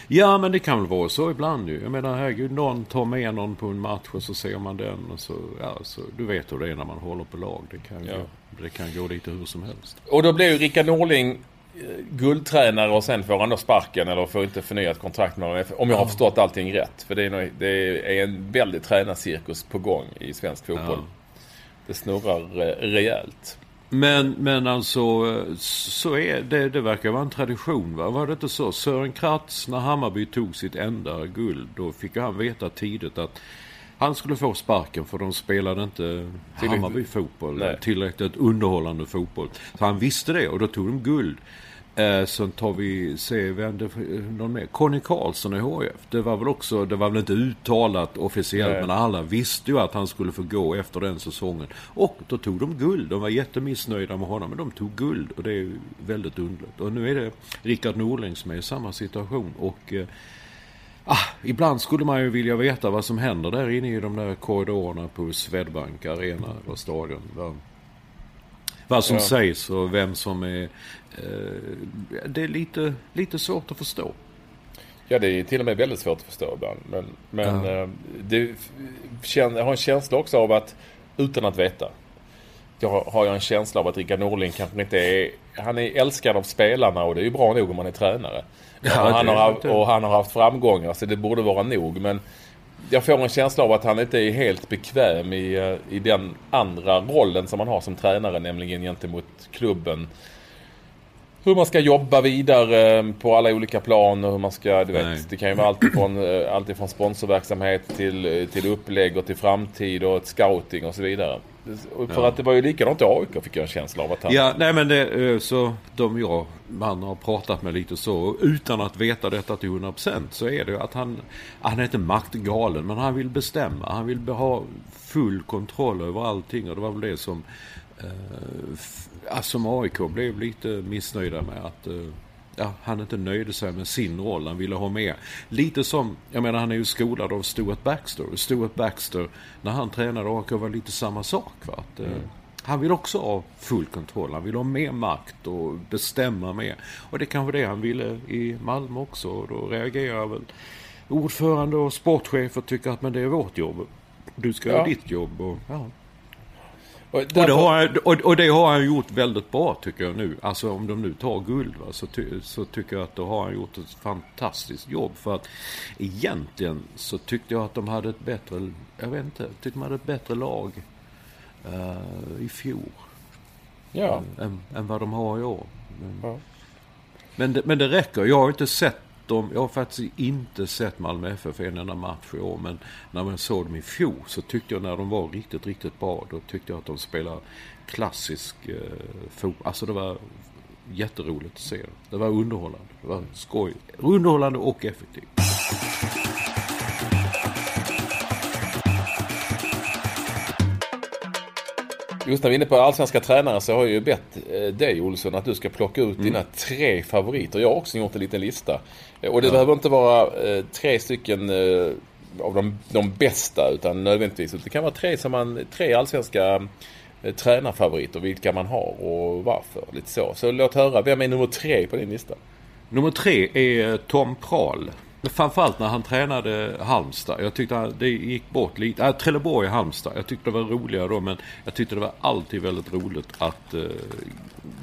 Ja, men det kan väl vara så ibland ju. Jag menar, herregud, någon tar med någon på en match och så ser man den och så, ja, så du vet hur det är när man håller på lag. Det kan, ja. det kan gå lite hur som helst. Och då blev ju Rickard Norling guldtränare och sen får han då sparken eller får inte förnyat kontrakt med honom. Om jag har förstått allting rätt. För det är, nog, det är en väldig tränarcirkus på gång i svensk fotboll. Ja. Det snurrar eh, rejält. Men, men alltså, så är det, det verkar vara en tradition va? Var det inte så? Sören Kratz, när Hammarby tog sitt enda guld, då fick han veta tidigt att han skulle få sparken för de spelade inte Hammarby-fotboll. Tillräckligt underhållande fotboll. Så han visste det och då tog de guld. Eh, sen tar vi, ser vi det, någon mer. Conny Karlsson i HF. Det var väl också, det var väl inte uttalat officiellt Nej. men alla visste ju att han skulle få gå efter den säsongen. Och då tog de guld. De var jättemissnöjda med honom men de tog guld och det är väldigt underligt. Och nu är det Rickard Norling som är i samma situation och eh, Ah, ibland skulle man ju vilja veta vad som händer där inne i de där korridorerna på Swedbank Arena eller Stadion vad som ja. sägs och vem som är... Eh, det är lite, lite svårt att förstå. Ja, det är till och med väldigt svårt att förstå ibland. Men, men ja. eh, det, jag har en känsla också av att, utan att veta, jag har jag en känsla av att Rickard Norling kanske inte är... Han är älskad av spelarna och det är ju bra nog om man är tränare. Ja, och, han har, och han har haft framgångar så det borde vara nog. Men jag får en känsla av att han inte är helt bekväm i, eh, i den andra rollen som han har som tränare, nämligen gentemot klubben. Hur man ska jobba vidare eh, på alla olika plan och hur man ska, du vet, det kan ju vara allt ifrån, eh, allt ifrån sponsorverksamhet till, till upplägg och till framtid och scouting och så vidare. För ja. att det var ju likadant i AIK fick jag en känsla av att han... Ja, nej men det, så de jag, man har pratat med lite så, utan att veta detta till 100% så är det att han, han är inte maktgalen men han vill bestämma. Han vill ha full kontroll över allting och det var väl det som, eh, som AIK blev lite missnöjda med att eh, ja, han inte nöjde sig med sin roll. Han ville ha mer. Lite som, jag menar han är ju skolad av Stuart Baxter. Stuart Baxter, när han tränade AIK var lite samma sak. Va? Att, eh, mm. Han vill också ha full kontroll. Han vill ha mer makt och bestämma mer. Och det är kanske det han ville i Malmö också. Och då reagerar väl ordförande och sportchef och tycker att men det är vårt jobb. Du ska ja. göra ditt jobb. Och, ja. Och, därför... och, det har, och, och, det har han gjort väldigt bra tycker jag nu. Alltså om de nu tar guld va, så, ty, så tycker jag att då har han gjort ett fantastiskt jobb. För att egentligen så tyckte jag att de hade ett bättre, jag vet inte, tyckte de hade ett bättre lag uh, i fjol. Ja. Än, än, vad de har i år. Men, ja. men, det, men det räcker. Jag har inte sett de, jag har faktiskt inte sett Malmö FF en enda match i år. Men när man såg dem i fjol så tyckte jag när de var riktigt, riktigt bra. Då tyckte jag att de spelade klassisk eh, fotboll. Alltså det var jätteroligt att se. Det var underhållande. Det var skoj. Underhållande och effektivt. Just när vi är inne på allsvenska tränare så har jag ju bett eh, dig Olsson att du ska plocka ut mm. dina tre favoriter. Jag har också gjort en liten lista. Eh, och det ja. behöver inte vara eh, tre stycken av de, de bästa utan nödvändigtvis. Det kan vara tre, som man, tre allsvenska tränarfavoriter. Vilka man har och varför. Lite så. Så låt höra. Vem är nummer tre på din lista? Nummer tre är Tom Prahl. Framförallt när han tränade Halmstad. Jag tyckte det gick bort lite. Äh, Trelleborg och Halmstad. Jag tyckte det var roligare då men jag tyckte det var alltid väldigt roligt att eh,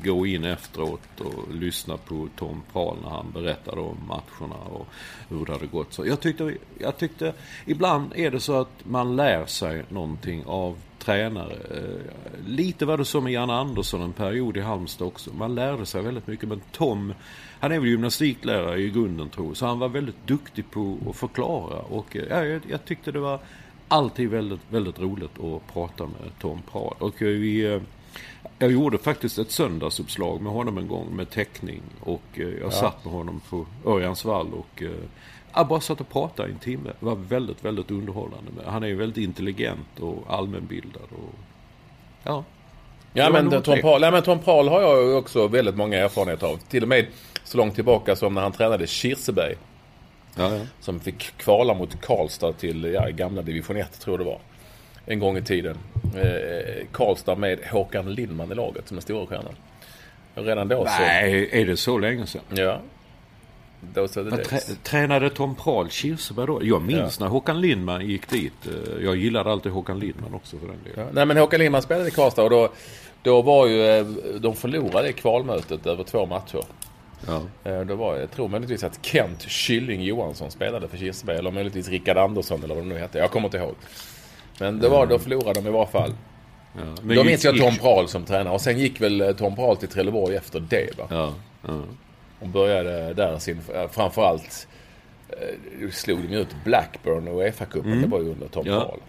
gå in efteråt och lyssna på Tom Prahl när han berättade om matcherna och hur det hade gått. Så jag tyckte, jag tyckte ibland är det så att man lär sig någonting av tränare. Eh, lite var det som med Jan Andersson en period i Halmstad också. Man lärde sig väldigt mycket men Tom han är väl gymnastiklärare i grunden tror jag. Så han var väldigt duktig på att förklara. Och eh, ja, jag, jag tyckte det var alltid väldigt, väldigt roligt att prata med Tom Prahl. Och eh, vi, eh, Jag gjorde faktiskt ett söndagsuppslag med honom en gång med teckning. Och jag ja. satt med honom på Örjansvall och eh, jag bara satt och pratade i en timme. Det var väldigt, väldigt underhållande. Han är ju väldigt intelligent och allmänbildad. Och, ja. Ja men, Tom Paul, ja men Tom Paul har jag ju också väldigt många erfarenheter av. Till och med så långt tillbaka som när han tränade Kirseberg. Ja, ja. Som fick kvala mot Karlstad till ja, gamla division 1 tror jag det var. En gång i tiden. Eh, Karlstad med Håkan Lindman i laget som är stora stjärnan. Redan då så... Nej, är det så länge sedan? Ja. Då så det trä, tränade Tom Prahl Kirseberg då? Jag minns ja. när Håkan Lindman gick dit. Eh, jag gillade alltid Håkan Lindman också för den delen. Ja, nej men Håkan Lindman spelade i Karlstad och då, då var ju... Eh, de förlorade kvalmötet över två matcher. Ja. Eh, då var jag tror möjligtvis att Kent Kylling Johansson spelade för Kirseberg. Eller möjligtvis Rickard Andersson eller vad det nu hette. Jag kommer inte ihåg. Men det var, då förlorade de i varje fall. Ja, då gick, minns jag Tom Prahl som tränare. Och sen gick väl Tom Prahl till Trelleborg efter det va? Ja, ja. Och började där sin, framförallt eh, slog de ut Blackburn och Uefa-cupen. Mm. Det var ju under Tom ja. Prahl.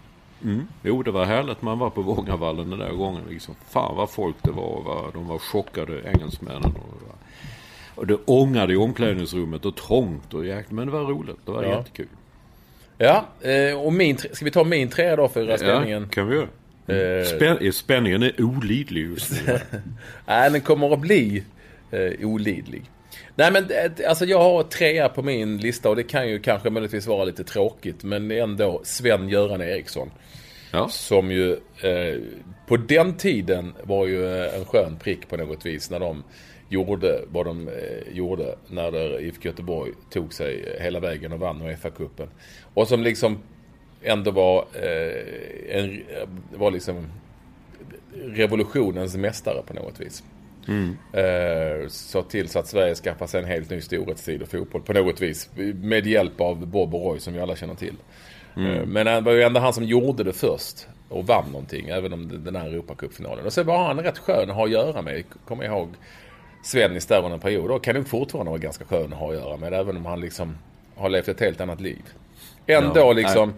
Mm. Jo, det var härligt. Man var på Vångavallen den där gången. Liksom. Fan vad folk det var. Va? De var chockade, engelsmännen. Och, och det ångade i omklädningsrummet och trångt och jäkligt. Men det var roligt. Det var ja. jättekul. Ja, eh, och min, ska vi ta min trea då för spänningen? Ja, kan vi göra. Mm. Spän spänningen är olidlig just nu. Nej, den kommer att bli eh, olidlig. Nej men eh, alltså jag har trea på min lista och det kan ju kanske möjligtvis vara lite tråkigt men ändå Sven-Göran Eriksson. Ja. Som ju eh, på den tiden var ju en skön prick på något vis när de gjorde vad de eh, gjorde när IFK Göteborg tog sig hela vägen och vann Uefa-cupen. Och som liksom ändå var, eh, en, var liksom revolutionens mästare på något vis. Mm. Eh, så till så att Sverige skaffar sig en helt ny storhetstid och fotboll på något vis. Med hjälp av Bob och Roy som vi alla känner till. Mm. Eh, men det var ju ändå han som gjorde det först och vann någonting. Även om den här Europacupfinalen. Och så var han rätt skön att ha att göra med. Kommer jag ihåg Svennis där under en period. Och kan nog fortfarande vara ganska skön att ha att göra med. Även om han liksom har levt ett helt annat liv. Ändå ja, liksom,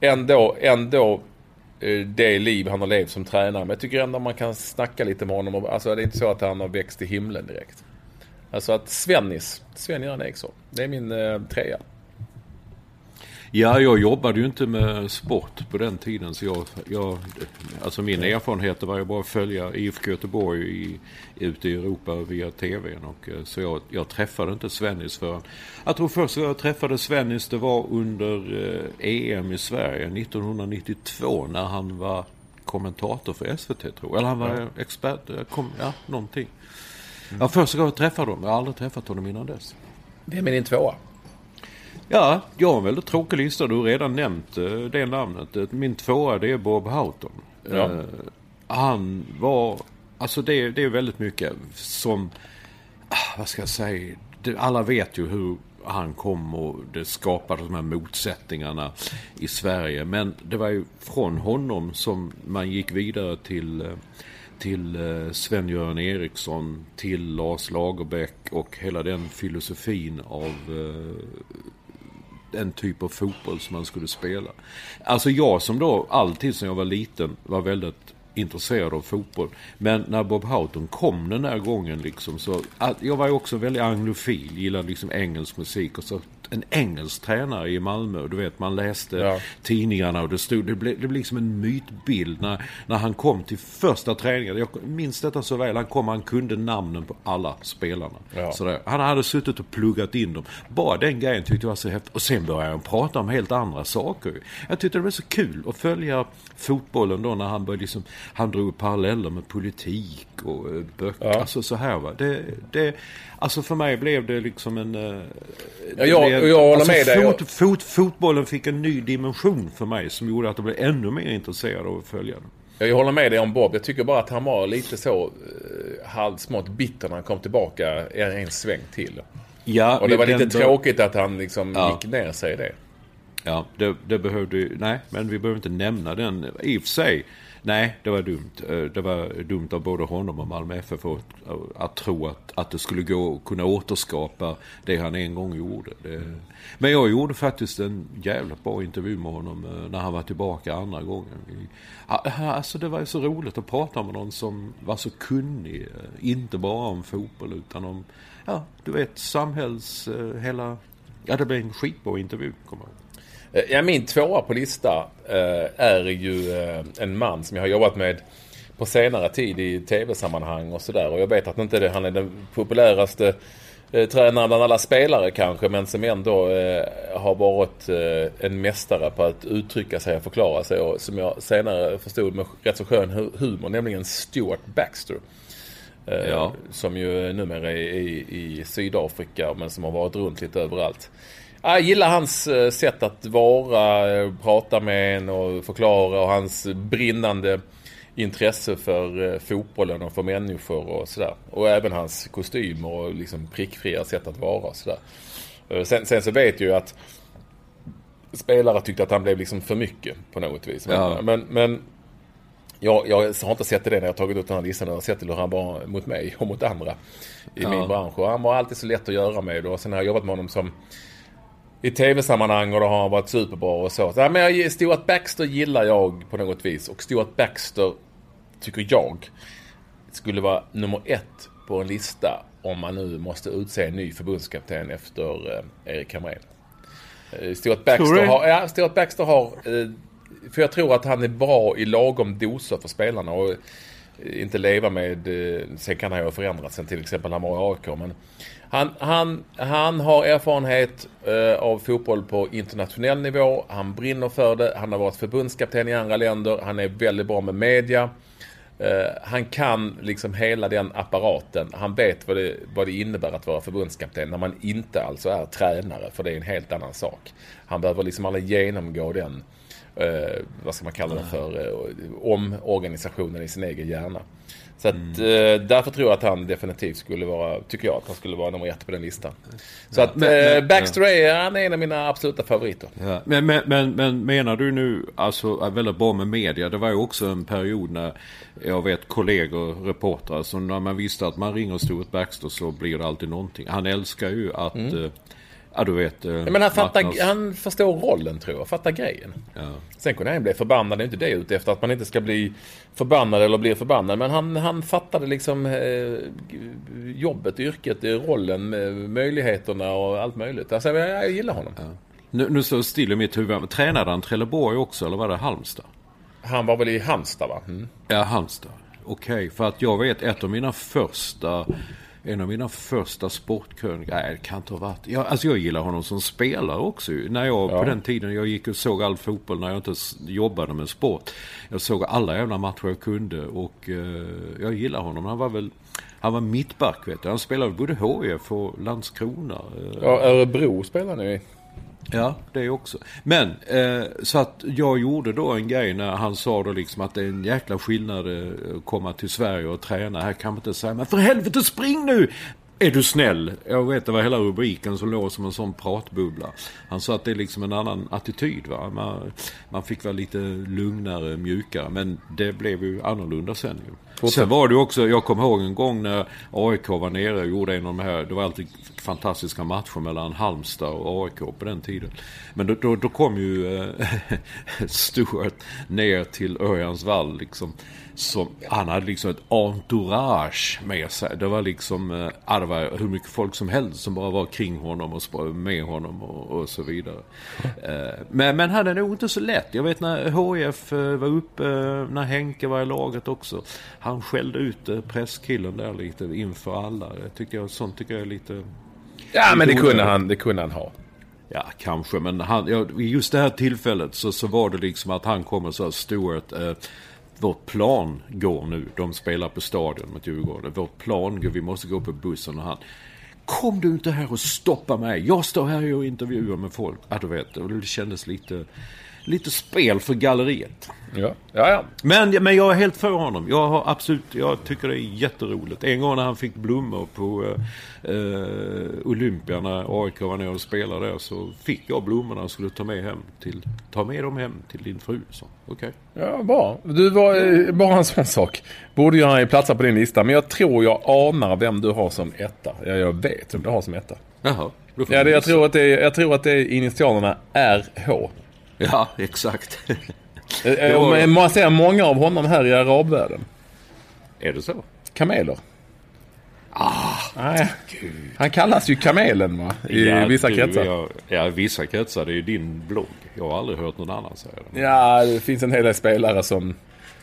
ändå, ändå eh, Eh, det liv han har levt som tränare. Men jag tycker ändå man kan snacka lite med honom. Alltså det är inte så att han har växt i himlen direkt. Alltså att Svennis, Sven-Göran Eriksson. Det är min eh, trea. Ja, jag jobbade ju inte med sport på den tiden. Så jag, jag, alltså min erfarenhet var ju bara att följa IFK Göteborg i, ute i Europa via tvn. Och, eh, så jag, jag träffade inte Svennis förrän... Jag tror först jag träffade Svennis det var under eh, EM i Sverige 1992 när han var kommentator för SVT tror jag. Eller han var ja. expert, eh, kom, ja någonting. Mm. Ja, första gången jag träffade honom. Jag har aldrig träffat honom innan dess. Vem är din tvåa? Ja, jag har en väldigt tråkig lista. Du har redan nämnt uh, det namnet. Eh, min tvåa det är Bob Houghton. Ja. Uh, han var, alltså det, det är väldigt mycket som, ah, vad ska jag säga, alla vet ju hur han kom och det skapade de här motsättningarna i Sverige. Men det var ju från honom som man gick vidare till till Sven-Göran Eriksson, till Lars Lagerbäck och hela den filosofin av en typ av fotboll som man skulle spela. Alltså jag som då alltid sen jag var liten var väldigt intresserad av fotboll. Men när Bob Houghton kom den där gången liksom så, jag var ju också väldigt anglofil, gillade liksom engelsk musik och så en engelsk tränare i Malmö. Du vet, man läste ja. tidningarna och det stod, det blev, det blev liksom en mytbild när, när han kom till första träningen. Jag minns detta så väl. Han kom, han kunde namnen på alla spelarna. Ja. Sådär. Han hade suttit och pluggat in dem. Bara den grejen tyckte jag var så häftigt. Och sen började han prata om helt andra saker. Jag tyckte det var så kul att följa fotbollen då när han började liksom, han drog paralleller med politik och eh, böcker. Ja. Alltså så här va. Det, det, alltså för mig blev det liksom en... Uh, ja, jag, blev, jag håller alltså med dig. Fot, fot, fotbollen fick en ny dimension för mig som gjorde att jag blev ännu mer intresserad av att följa den. Jag håller med dig om Bob. Jag tycker bara att han var lite så uh, halvsmått bitter när han kom tillbaka en, en sväng till. Ja, och det var lite tråkigt att han liksom ja. gick ner sig i det. Ja, det, det behövde Nej, men vi behöver inte nämna den. I och för sig, Nej, det var dumt. Eh, det var dumt av både honom och Malmö FF att, att tro att, att det skulle gå att kunna återskapa det han en gång gjorde. Det... Men jag gjorde faktiskt en jävligt bra intervju med honom eh, när han var tillbaka andra gången. Alltså det var så roligt att prata med någon som var så kunnig. Eh, inte bara om fotboll utan om, ja, du vet, samhälls, hela... Ja, det blev en skitbra intervju, kommer jag ihåg. Eh, ja, min tvåa på lista eh, är ju eh, en man som jag har jobbat med på senare tid i tv-sammanhang och sådär. Och jag vet att inte det, han är den populäraste eh, tränaren bland alla spelare kanske, men som ändå eh, har varit eh, en mästare på att uttrycka sig och förklara sig. Och som jag senare förstod med rätt så skön humor, nämligen Stuart Baxter. Ja. Som ju numera är i, i Sydafrika men som har varit runt lite överallt. Jag gillar hans eh, sätt att vara, eh, prata med en och förklara och hans brinnande intresse för eh, fotbollen och för människor och sådär. Och även hans kostym och liksom prickfria sätt att vara och sådär. Sen, sen så vet jag ju att spelare tyckte att han blev liksom för mycket på något vis. Men, ja. men, men jag, jag, har inte sett det när jag tagit ut den här listan. Jag har sett det hur han var mot mig och mot andra i ja. min bransch. Och han var alltid så lätt att göra med. Och sen har jag jobbat med honom som i tv-sammanhang och då har han varit superbra och så. så men jag, Stuart Baxter gillar jag på något vis. Och Stuart Baxter tycker jag skulle vara nummer ett på en lista om man nu måste utse en ny förbundskapten efter eh, Erik Hamrén. Eh, Stuart Baxter har, ja, Stuart Baxter har eh, för jag tror att han är bra i lagom doser för spelarna och eh, inte leva med, eh, sen kan han ju ha förändrats sen till exempel han var i AIK men han, han, han har erfarenhet eh, av fotboll på internationell nivå. Han brinner för det. Han har varit förbundskapten i andra länder. Han är väldigt bra med media. Eh, han kan liksom hela den apparaten. Han vet vad det, vad det innebär att vara förbundskapten när man inte alltså är tränare. För det är en helt annan sak. Han behöver liksom aldrig genomgå den, eh, vad ska man kalla det för, eh, omorganisationen i sin egen hjärna. Så att, mm. eh, därför tror jag att han definitivt skulle vara, tycker jag, att han skulle vara nummer ett på den listan. Så ja, att men, eh, Baxter är, han är en av mina absoluta favoriter. Ja. Men, men, men, men, menar du nu, alltså väldigt bra med media. Det var ju också en period när jag vet kollegor, reportrar, så när man visste att man ringer Stuart Baxter så blir det alltid någonting. Han älskar ju att mm. Eh, Ja, du vet. Eh, men han, fattar, han förstår rollen tror jag. Fattar grejen. Ja. Sen kunde han bli förbannad. Det är inte det ute efter att man inte ska bli förbannad eller bli förbannad. Men han, han fattade liksom eh, jobbet, yrket, rollen, möjligheterna och allt möjligt. Alltså, jag, jag gillar honom. Ja. Nu, nu står still i mitt huvud. Tränade han Trelleborg också eller var det Halmstad? Han var väl i Halmstad va? Mm. Ja, Halmstad. Okej, okay, för att jag vet ett av mina första en av mina första sportkrönikor, nej det kan inte ha varit. Jag, alltså jag gillar honom som spelare också När jag, ja. på den tiden jag gick och såg all fotboll när jag inte jobbade med sport. Jag såg alla jävla matcher jag kunde och eh, jag gillar honom. Han var väl, han var mittback vet du. Han spelade både HIF och Landskrona. Eh. Ja, Örebro spelade ni i. Ja, det också. Men eh, så att jag gjorde då en grej när han sa då liksom att det är en jäkla skillnad eh, att komma till Sverige och träna. Här kan man inte säga, men för helvete spring nu! Är du snäll? Jag vet, det var hela rubriken som låg som en sån pratbubbla. Han sa att det är liksom en annan attityd. Va? Man, man fick vara lite lugnare, mjukare. Men det blev ju annorlunda sen ju. Sen var det också, jag kommer ihåg en gång när AIK var nere och gjorde en av de här, det var alltid fantastiska matcher mellan Halmstad och AIK på den tiden. Men då, då, då kom ju äh, Stuart ner till Örjans vall liksom som, han hade liksom ett entourage med sig. Det var liksom, det var hur mycket folk som helst som bara var kring honom och med honom och, och så vidare. Äh, men, men hade nog inte så lätt. Jag vet när HF äh, var uppe, när Henke var i laget också. Han skällde ut presskillen där lite inför alla. Det tycker jag, sånt tycker jag är lite... Ja, men det kunde, han, det kunde han ha. Ja, kanske. Men han, ja, just det här tillfället så, så var det liksom att han kom och sa Stuart, eh, vårt plan går nu. De spelar på stadion mot Djurgården. Vårt plan går, vi måste gå på bussen och han. Kom du inte här och stoppa mig. Jag står här och intervjuar med folk. Ja, du vet, det kändes lite, lite spel för galleriet. Ja, ja, ja. Men, men jag är helt för honom. Jag har absolut, jag tycker det är jätteroligt. En gång när han fick blommor på eh, eh Olympia när AIK var nere och spelade där så fick jag blommorna och skulle ta med hem till, ta med dem hem till din fru. Så, okay. Ja, bra. Du var eh, bara en sån sak. Borde ju ha platsa på din lista. Men jag tror jag anar vem du har som etta. Ja, jag vet vem du har som etta. Jaha. Ja, det, jag, tror att det är, jag tror att det är initialerna RH. Ja, exakt. Var... Man ser många av honom här i arabvärlden. Är det så? Kameler. Ah, Nej. Han kallas ju Kamelen va? I ja, vissa du, kretsar. Ja, ja, vissa kretsar. Det är ju din blogg. Jag har aldrig hört någon annan säga det. Ja, det finns en hel del spelare som...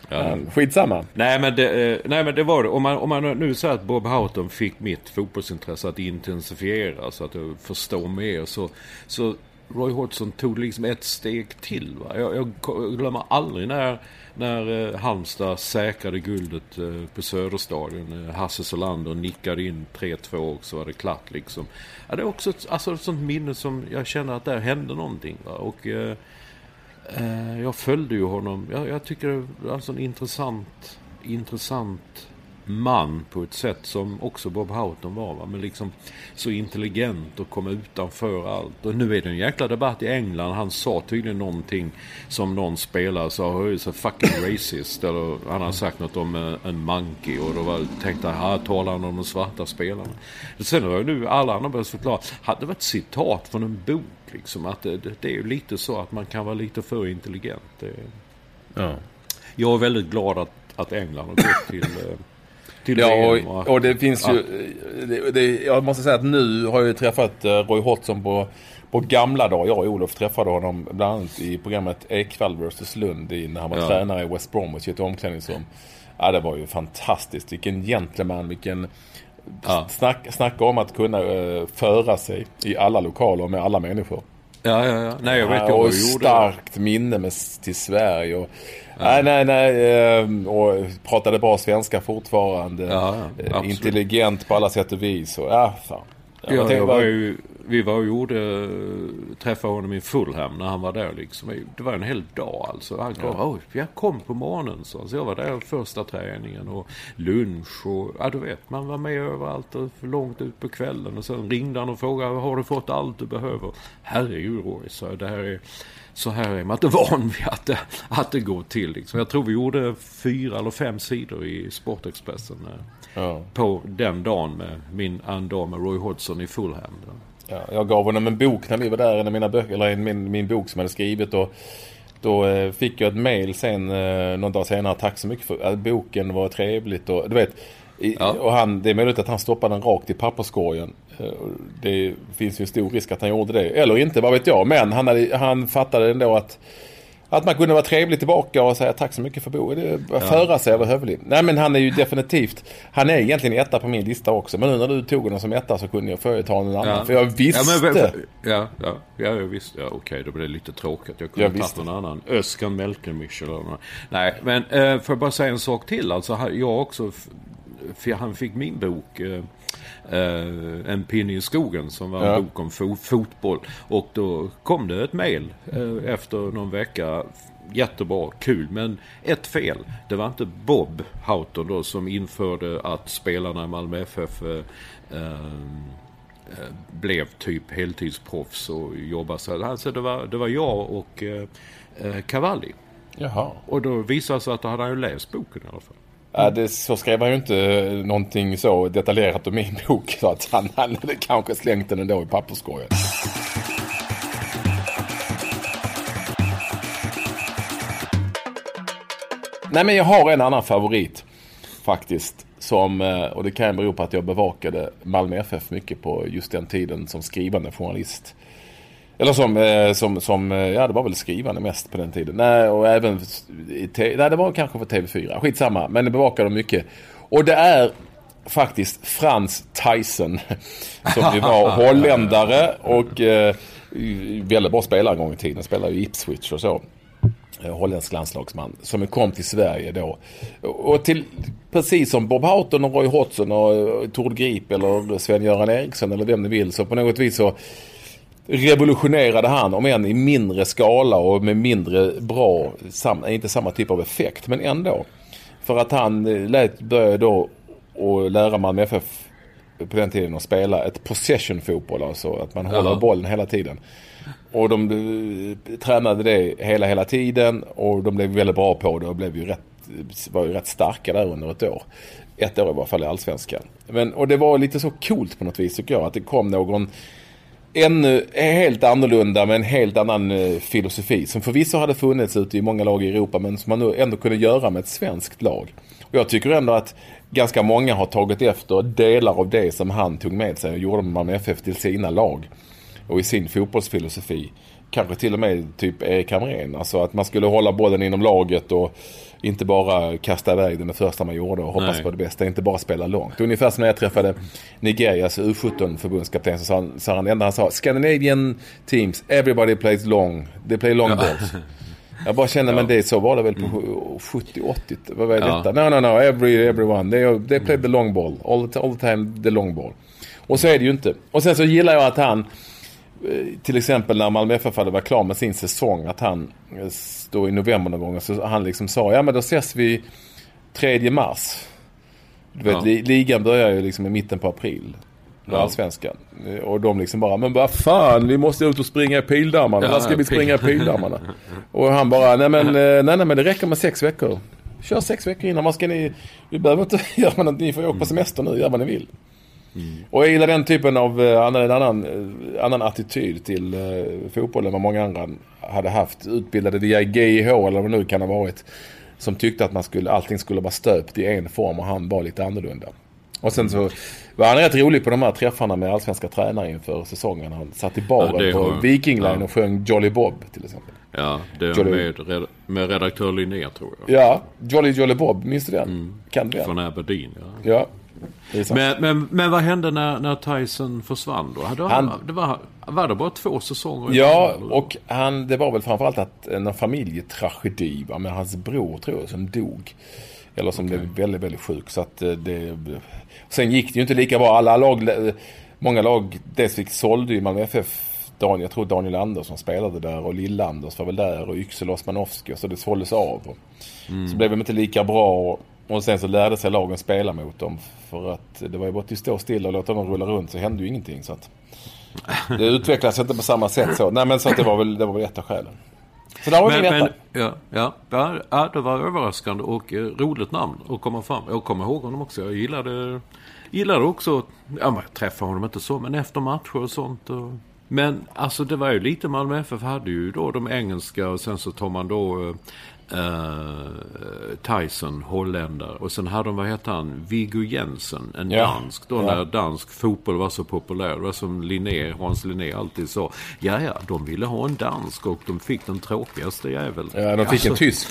Ja. Skitsamma. Nej men, det, eh, nej men det var det. Om man, om man nu säger att Bob Houghton fick mitt fotbollsintresse att intensifiera så att jag förstår mer. Så, så Roy Hodgson tog liksom ett steg till. Va? Jag, jag glömmer aldrig när, när eh, Halmstad säkrade guldet eh, på Söderstadion. Hasse Solander nickade in 3-2 och så var det klart liksom. Ja, det är också ett, alltså ett sånt minne som jag känner att där hände någonting. Va? Och eh, eh jag följde ju honom. Jag, jag tycker det var alltså en intressant, intressant man på ett sätt som också Bob Houghton var. Va? Men liksom så intelligent och komma utanför allt. Och nu är det en jäkla debatt i England. Han sa tydligen någonting som någon spelare sa. så fucking racist. Eller han har sagt något om en, en monkey. Och då var, tänkte han, här talar han om de svarta spelarna. Sen har nu alla andra börjat förklara. Hade det varit citat från en bok. Liksom, att det, det, det är ju lite så att man kan vara lite för intelligent. Det, ja. Jag är väldigt glad att, att England har gått till eh, till ja, och, och, det finns ja. ju... Det, det, jag måste säga att nu har jag ju träffat eh, Roy Hodgson på, på gamla dagar. Jag och Olof träffade honom bland annat i programmet Ekvall vs Lund i, när han var ja. tränare i West Bromwich i ett omklädningsrum. Ja, det var ju fantastiskt. Vilken gentleman, vilken... Ja. Snack, snacka om att kunna uh, föra sig i alla lokaler med alla människor. Ja, ja, ja. Nej, jag vet ja, Och starkt minne med, till Sverige. Och, Nej, nej, nej. Ehm, och pratade bra svenska fortfarande. Ja, ja, Intelligent på alla sätt och vis. Och, ja, fan. Ja, jag, jag var ju, vi var och gjorde, träffade honom i Fulham när han var där liksom. Det var en hel dag alltså. Han kom, ja. jag kom på morgonen så. så jag var där första träningen och lunch och, ja du vet, man var med överallt och långt ut på kvällen. Och sen ringde han och frågade, har du fått allt du behöver? Herregud Roy, så det här är så här är man inte van vid att det, att det går till. Liksom. Jag tror vi gjorde fyra eller fem sidor i Sportexpressen eh, ja. på den dagen med min dag med Roy Hodgson i Fulham. Ja, jag gav honom en bok när vi var där, en av mina böcker, eller min, min bok som jag hade skrivit. Och då eh, fick jag ett mail sen eh, någon dag senare. Tack så mycket för att boken var trevligt. Och, du vet, ja. och han, det är möjligt att han stoppade den rakt i papperskorgen. Eh, det finns ju en stor risk att han gjorde det. Eller inte, vad vet jag. Men han, hade, han fattade ändå att att man kunde vara trevlig tillbaka och säga tack så mycket för boet. Ja. Föra sig över hövlig. Nej men han är ju definitivt, han är egentligen etta på min lista också. Men nu när du tog honom som etta så kunde jag få ta någon annan. Ja. För jag visste. Ja, men, ja, ja, ja, jag visste. Ja, okej, då blev det lite tråkigt. Jag kunde ha tagit någon annan. Öskan Melkenmich eller någon. Nej, men eh, får jag bara säga en sak till. Alltså jag också, han fick min bok. Eh, eh, En pinne i skogen som var en ja. bok om fo fotboll. Och då kom det ett mail eh, efter någon vecka. Jättebra, kul, men ett fel. Det var inte Bob Houghton då som införde att spelarna i Malmö FF eh, eh, blev typ heltidsproffs och jobbade så. Alltså det var, det var jag och eh, eh Cavalli. Jaha. Och då visade det sig att då hade han ju läst boken i alla fall. Ja, det, så skrev han ju inte eh, någonting så detaljerat om min bok. Så att han, han hade kanske slängt den ändå i papperskorgen. Nej men jag har en annan favorit faktiskt. Som, eh, och det kan bero på att jag bevakade Malmö FF mycket på just den tiden som skrivande journalist. Eller som, eh, som, som, eh, ja det var väl skrivande mest på den tiden. Nej, och även, nej det var kanske för TV4. Skitsamma, men det bevakade de mycket. Och det är faktiskt Frans Tyson. Som ju var holländare och eh, väldigt bra spelare en gång i tiden. Spelade i Ipswich och så. Eh, holländsk landslagsman. Som kom till Sverige då. Och till, precis som Bob Houghton och Roy Hodgson och Tord Grip eller Sven-Göran Eriksson eller vem ni vill. Så på något vis så revolutionerade han, om än i mindre skala och med mindre bra, inte samma typ av effekt, men ändå. För att han eh, lät börja då och lära Malmö FF på den tiden att spela ett possession-fotboll, alltså att man håller bollen hela tiden. Och de eh, tränade det hela, hela tiden och de blev väldigt bra på det och blev ju rätt, var ju rätt starka där under ett år. Ett år i varje fall i Allsvenskan. Men, och det var lite så coolt på något vis tycker jag, att det kom någon ännu helt annorlunda med en helt annan eh, filosofi som förvisso hade funnits ute i många lag i Europa men som man nu ändå kunde göra med ett svenskt lag. Och jag tycker ändå att ganska många har tagit efter delar av det som han tog med sig och gjorde med Malmö FF till sina lag och i sin fotbollsfilosofi. Kanske till och med typ Erik Hamrén. Alltså att man skulle hålla bollen inom laget och inte bara kasta iväg den det första man gjorde och hoppas Nej. på det bästa. Inte bara spela långt. Ungefär som när jag träffade Nigerias U17 förbundskapten så sa han, sa han, enda han sa Scandinavian teams, everybody plays long. They play long balls. Jag bara känner, ja. men det så var det väl på 70-80. Vad var ja. detta? No, no, no. Every, everyone. They, they play the long ball. All the, all the time the long ball. Och så är det ju inte. Och sen så gillar jag att han, till exempel när Malmö FF hade varit klar med sin säsong, att han eh, då i november någon gång, så han liksom sa, ja men då ses vi 3 mars. Du vet, ja. ligan börjar ju liksom i mitten på april. Ja. Allsvenskan. Och de liksom bara, men vad fan, vi måste ut och springa i pildammarna. Ja, När ska vi springa i pildammarna? och han bara, nej men, eh, nej, nej men det räcker med sex veckor. Kör sex veckor innan. Vad ska ni, vi behöver inte göra något. Ni får åka på semester nu, gör vad ni vill. Mm. Och jag gillar den typen av, uh, annan, annan, uh, annan attityd till uh, fotbollen vad många andra hade haft. Utbildade via GIH eller vad det nu kan ha varit. Som tyckte att man skulle, allting skulle vara stöpt i en form och han var lite annorlunda. Och sen så var han rätt rolig på de här träffarna med allsvenska tränare inför säsongen. Han satt i baren ja, på Viking Line ja. och sjöng Jolly Bob till exempel. Ja, det är med, med redaktör Linné tror jag. Ja, Jolly Jolly Bob, minns du den? Mm. Kan du den? Från Aberdeen, ja. ja. Men, men, men vad hände när, när Tyson försvann då? Han, det var, var det bara två säsonger? Ja, och han, det var väl framförallt att en familjetragedi va, med hans bror tror jag som dog. Eller som okay. blev väldigt, väldigt sjuk. Så att eh, det, sen gick det ju inte lika bra. Alla lag, många lag, dels sålde ju Malmö FF Daniel, jag tror Daniel Andersson spelade där och Lill-Anders var väl där och Yxel Osmanowski. Så det såldes av. Mm. Så blev de inte lika bra. Och sen så lärde sig lagen spela mot dem. För att det var ju bara att stå still och låta dem rulla runt så hände ju ingenting. Så att det utvecklades inte på samma sätt så. Nej men så att det var väl, det var väl ett av skälen. Så där har vi men, men, ja, ja, ja, det var överraskande och eh, roligt namn att komma fram. Jag kommer ihåg honom också. Jag gillade, gillade också, ja, man träffade honom inte så, men efter matcher och sånt. Och, men alltså det var ju lite Malmö FF hade ju då de engelska och sen så tar man då eh, Tyson, holländare. Och sen hade de, vad hette han, Viggo Jensen, en ja. dansk. Då ja. när dansk fotboll var så populär. Det var som Linné, Hans Linné alltid sa. Ja, ja, de ville ha en dansk och de fick den tråkigaste jäveln. Ja, de fick alltså, en tysk.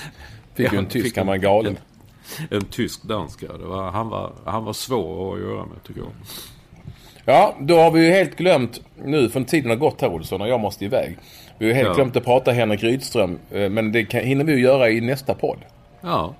Fick ja, ju en tysk, han var galen. En, en tysk dansk, ja. Var, han, var, han var svår att göra med, tycker jag. Ja, då har vi ju helt glömt nu, för tiden har gått här Olsson och jag måste iväg. Vi har helt ja. glömt att prata Henrik Rydström. Eh, men det kan, hinner vi ju göra i nästa podd. Ja.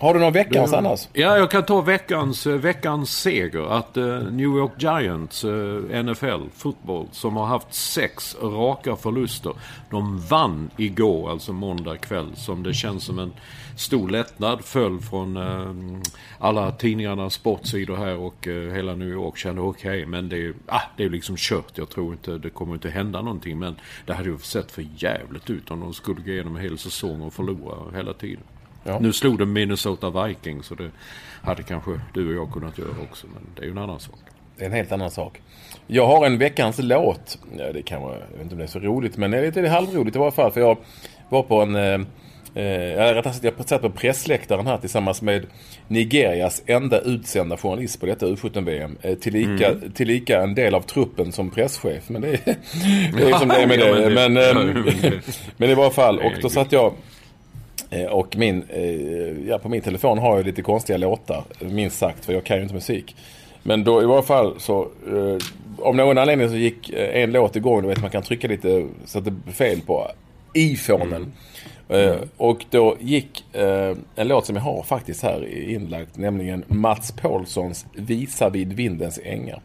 Har du någon veckans du, annars? Ja, jag kan ta veckans, eh, veckans seger. Att uh, New York Giants, uh, NFL, fotboll, som har haft sex raka förluster. De vann igår, alltså måndag kväll, som det känns som en stor lättnad. Föll från uh, alla tidningarnas sportsidor här och hela New York kände okej, okay, men det är, ah, det är liksom kört. Jag tror inte det kommer inte hända någonting, men det hade ju sett för jävligt ut om de skulle gå igenom en hel säsong och förlora hela tiden. Ja. Nu slog de Minnesota Vikings och det hade kanske du och jag kunnat göra också. Men det är ju en annan sak. Det är en helt annan sak. Jag har en veckans låt. Ja, det kan vara, jag vet inte om det är så roligt men det är lite halvroligt i varje fall. För jag var på en... Eh, eh jag satt på pressläktaren här tillsammans med Nigerias enda utsända journalist på detta U17-VM. Eh, tillika, mm. tillika en del av truppen som presschef. Men det är, det är som det är med det. Men, men, men i varje fall. Och då satt jag Eh, och min, eh, ja, på min telefon har jag lite konstiga låtar, minst sagt, för jag kan ju inte musik. Men då i varje fall så, eh, om någon anledning så gick en låt igång, du vet man kan trycka lite så att det blir fel på iPhonen. Mm. Mm. och då gick en låt som jag har faktiskt här inlagt, nämligen Mats Paulssons Visa vid vindens ängar.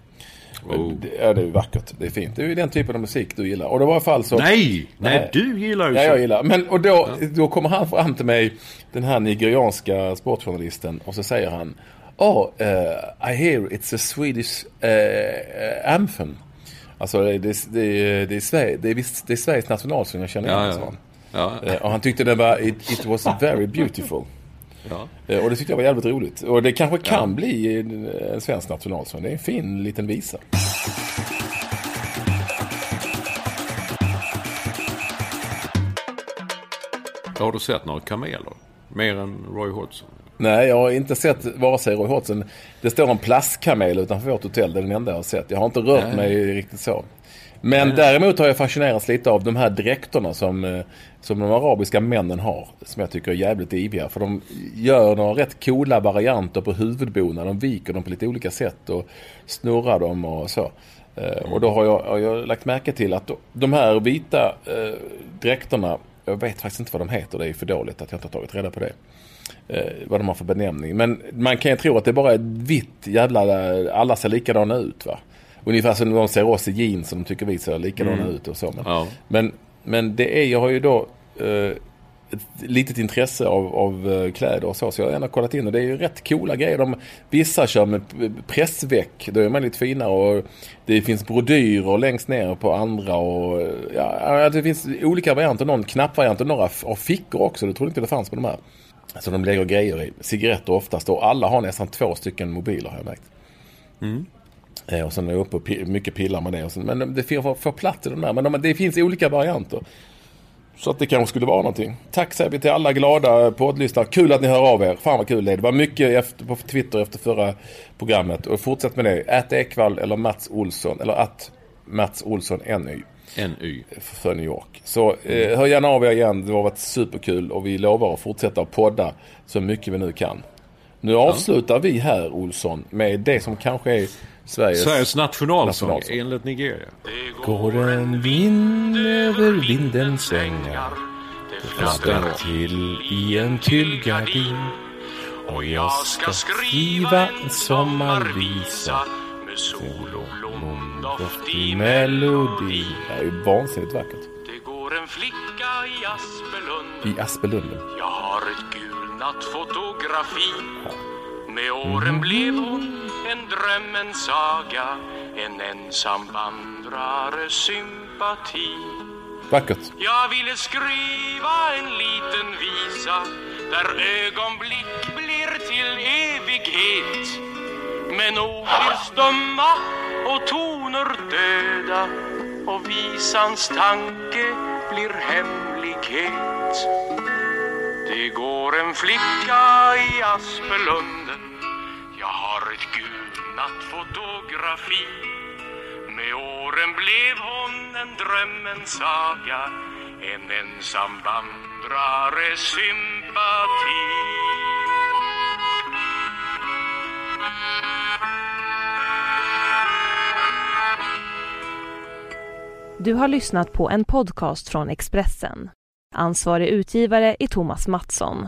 Oh. Det, ja, det är vackert. Det är fint. Det är ju den typen av musik du gillar. Och det var i fall så... Nej! Nej, nej du gillar ju ja, jag gillar. Men och då, ja. då kommer han fram till mig, den här nigerianska sportjournalisten. Och så säger han Oh, uh, I hear it's a Swedish uh, anthem. Alltså det, det, det, det, är, Sverige, det, är, det är Sveriges nationalsång jag känner igen, ja, ja. ja. Uh, och han tyckte det var, it, it was very beautiful. Ja. Och det tyckte jag var jävligt roligt. Och det kanske kan ja. bli en svensk nationalsång. Det är en fin liten visa. Har du sett några kameler? Mer än Roy Hodgson? Nej, jag har inte sett vare sig Roy Hodgson. Det står en plastkamel utanför vårt hotell. Det är den enda jag har sett. Jag har inte rört Nej. mig riktigt så. Men Nej. däremot har jag fascinerats lite av de här dräkterna som, eh, som de arabiska männen har. Som jag tycker är jävligt iviga. För de gör några rätt coola varianter på huvudbonader. De viker dem på lite olika sätt och snurrar dem och så. Mm. Och då har jag, har jag, lagt märke till att de här vita eh, dräkterna, jag vet faktiskt inte vad de heter, det är för dåligt att jag inte har tagit reda på det. Eh, vad de har för benämning. Men man kan ju tro att det bara är vitt jävla, alla ser likadana ut va. Ungefär som de ser oss i jeans som de tycker vi ser likadana mm. ut och så. Men, ja. men, men, det är, jag har ju då eh, ett litet intresse av, av eh, kläder och så. Så jag har gärna kollat in och det är ju rätt coola grejer. De, vissa kör med pressväck. Då är man lite finare och det finns brodyrer längst ner på andra och ja, det finns olika varianter. Någon knappvariant och några av fickor också. Det trodde inte det fanns på de här. Alltså de lägger grejer i. Cigaretter oftast och alla har nästan två stycken mobiler har jag märkt. Mm. Eh, och sen är jag uppe och mycket pillar med det. Och sen, men det får, får plats i de där. Men de, det finns olika varianter. Så att det kanske skulle vara någonting. Tack säger vi till alla glada poddlyssnare. Kul att ni hör av er. Fan vad kul det är. Det var mycket efter, på Twitter efter förra programmet. Och fortsätt med det. Ät Ekvall eller Mats Olsson. Eller att Mats Olsson NY. NY. För New York. Så eh, hör gärna av er igen. Det har varit superkul. Och vi lovar att fortsätta podda så mycket vi nu kan. Nu avslutar ja. vi här Olsson med det som kanske är Sveriges, Sveriges nationalsång, nationalsång enligt Nigeria. Det går en vind över vindens ängar. Det fladdrar till i en tyllgardin. Och jag ska skriva en sommarvisa med sol och blomdoft i melodi. Det är ju vansinnigt vackert. Det går en flicka i Aspelunden. I Aspelunden. Jag har ett gulnat fotografi. Ja. Med åren blev hon en dröm, en saga En ensam vandrare sympati. Vackert. Jag ville skriva en liten visa Där ögonblick blir till evighet. Men ord blir stumma och toner döda Och visans tanke blir hemlighet. Det går en flicka i Aspelunden jag har ett gulnat fotografi Med åren blev hon en drömmens saga En ensam vandrare sympati Du har lyssnat på en podcast från Expressen. Ansvarig utgivare är Thomas Mattsson.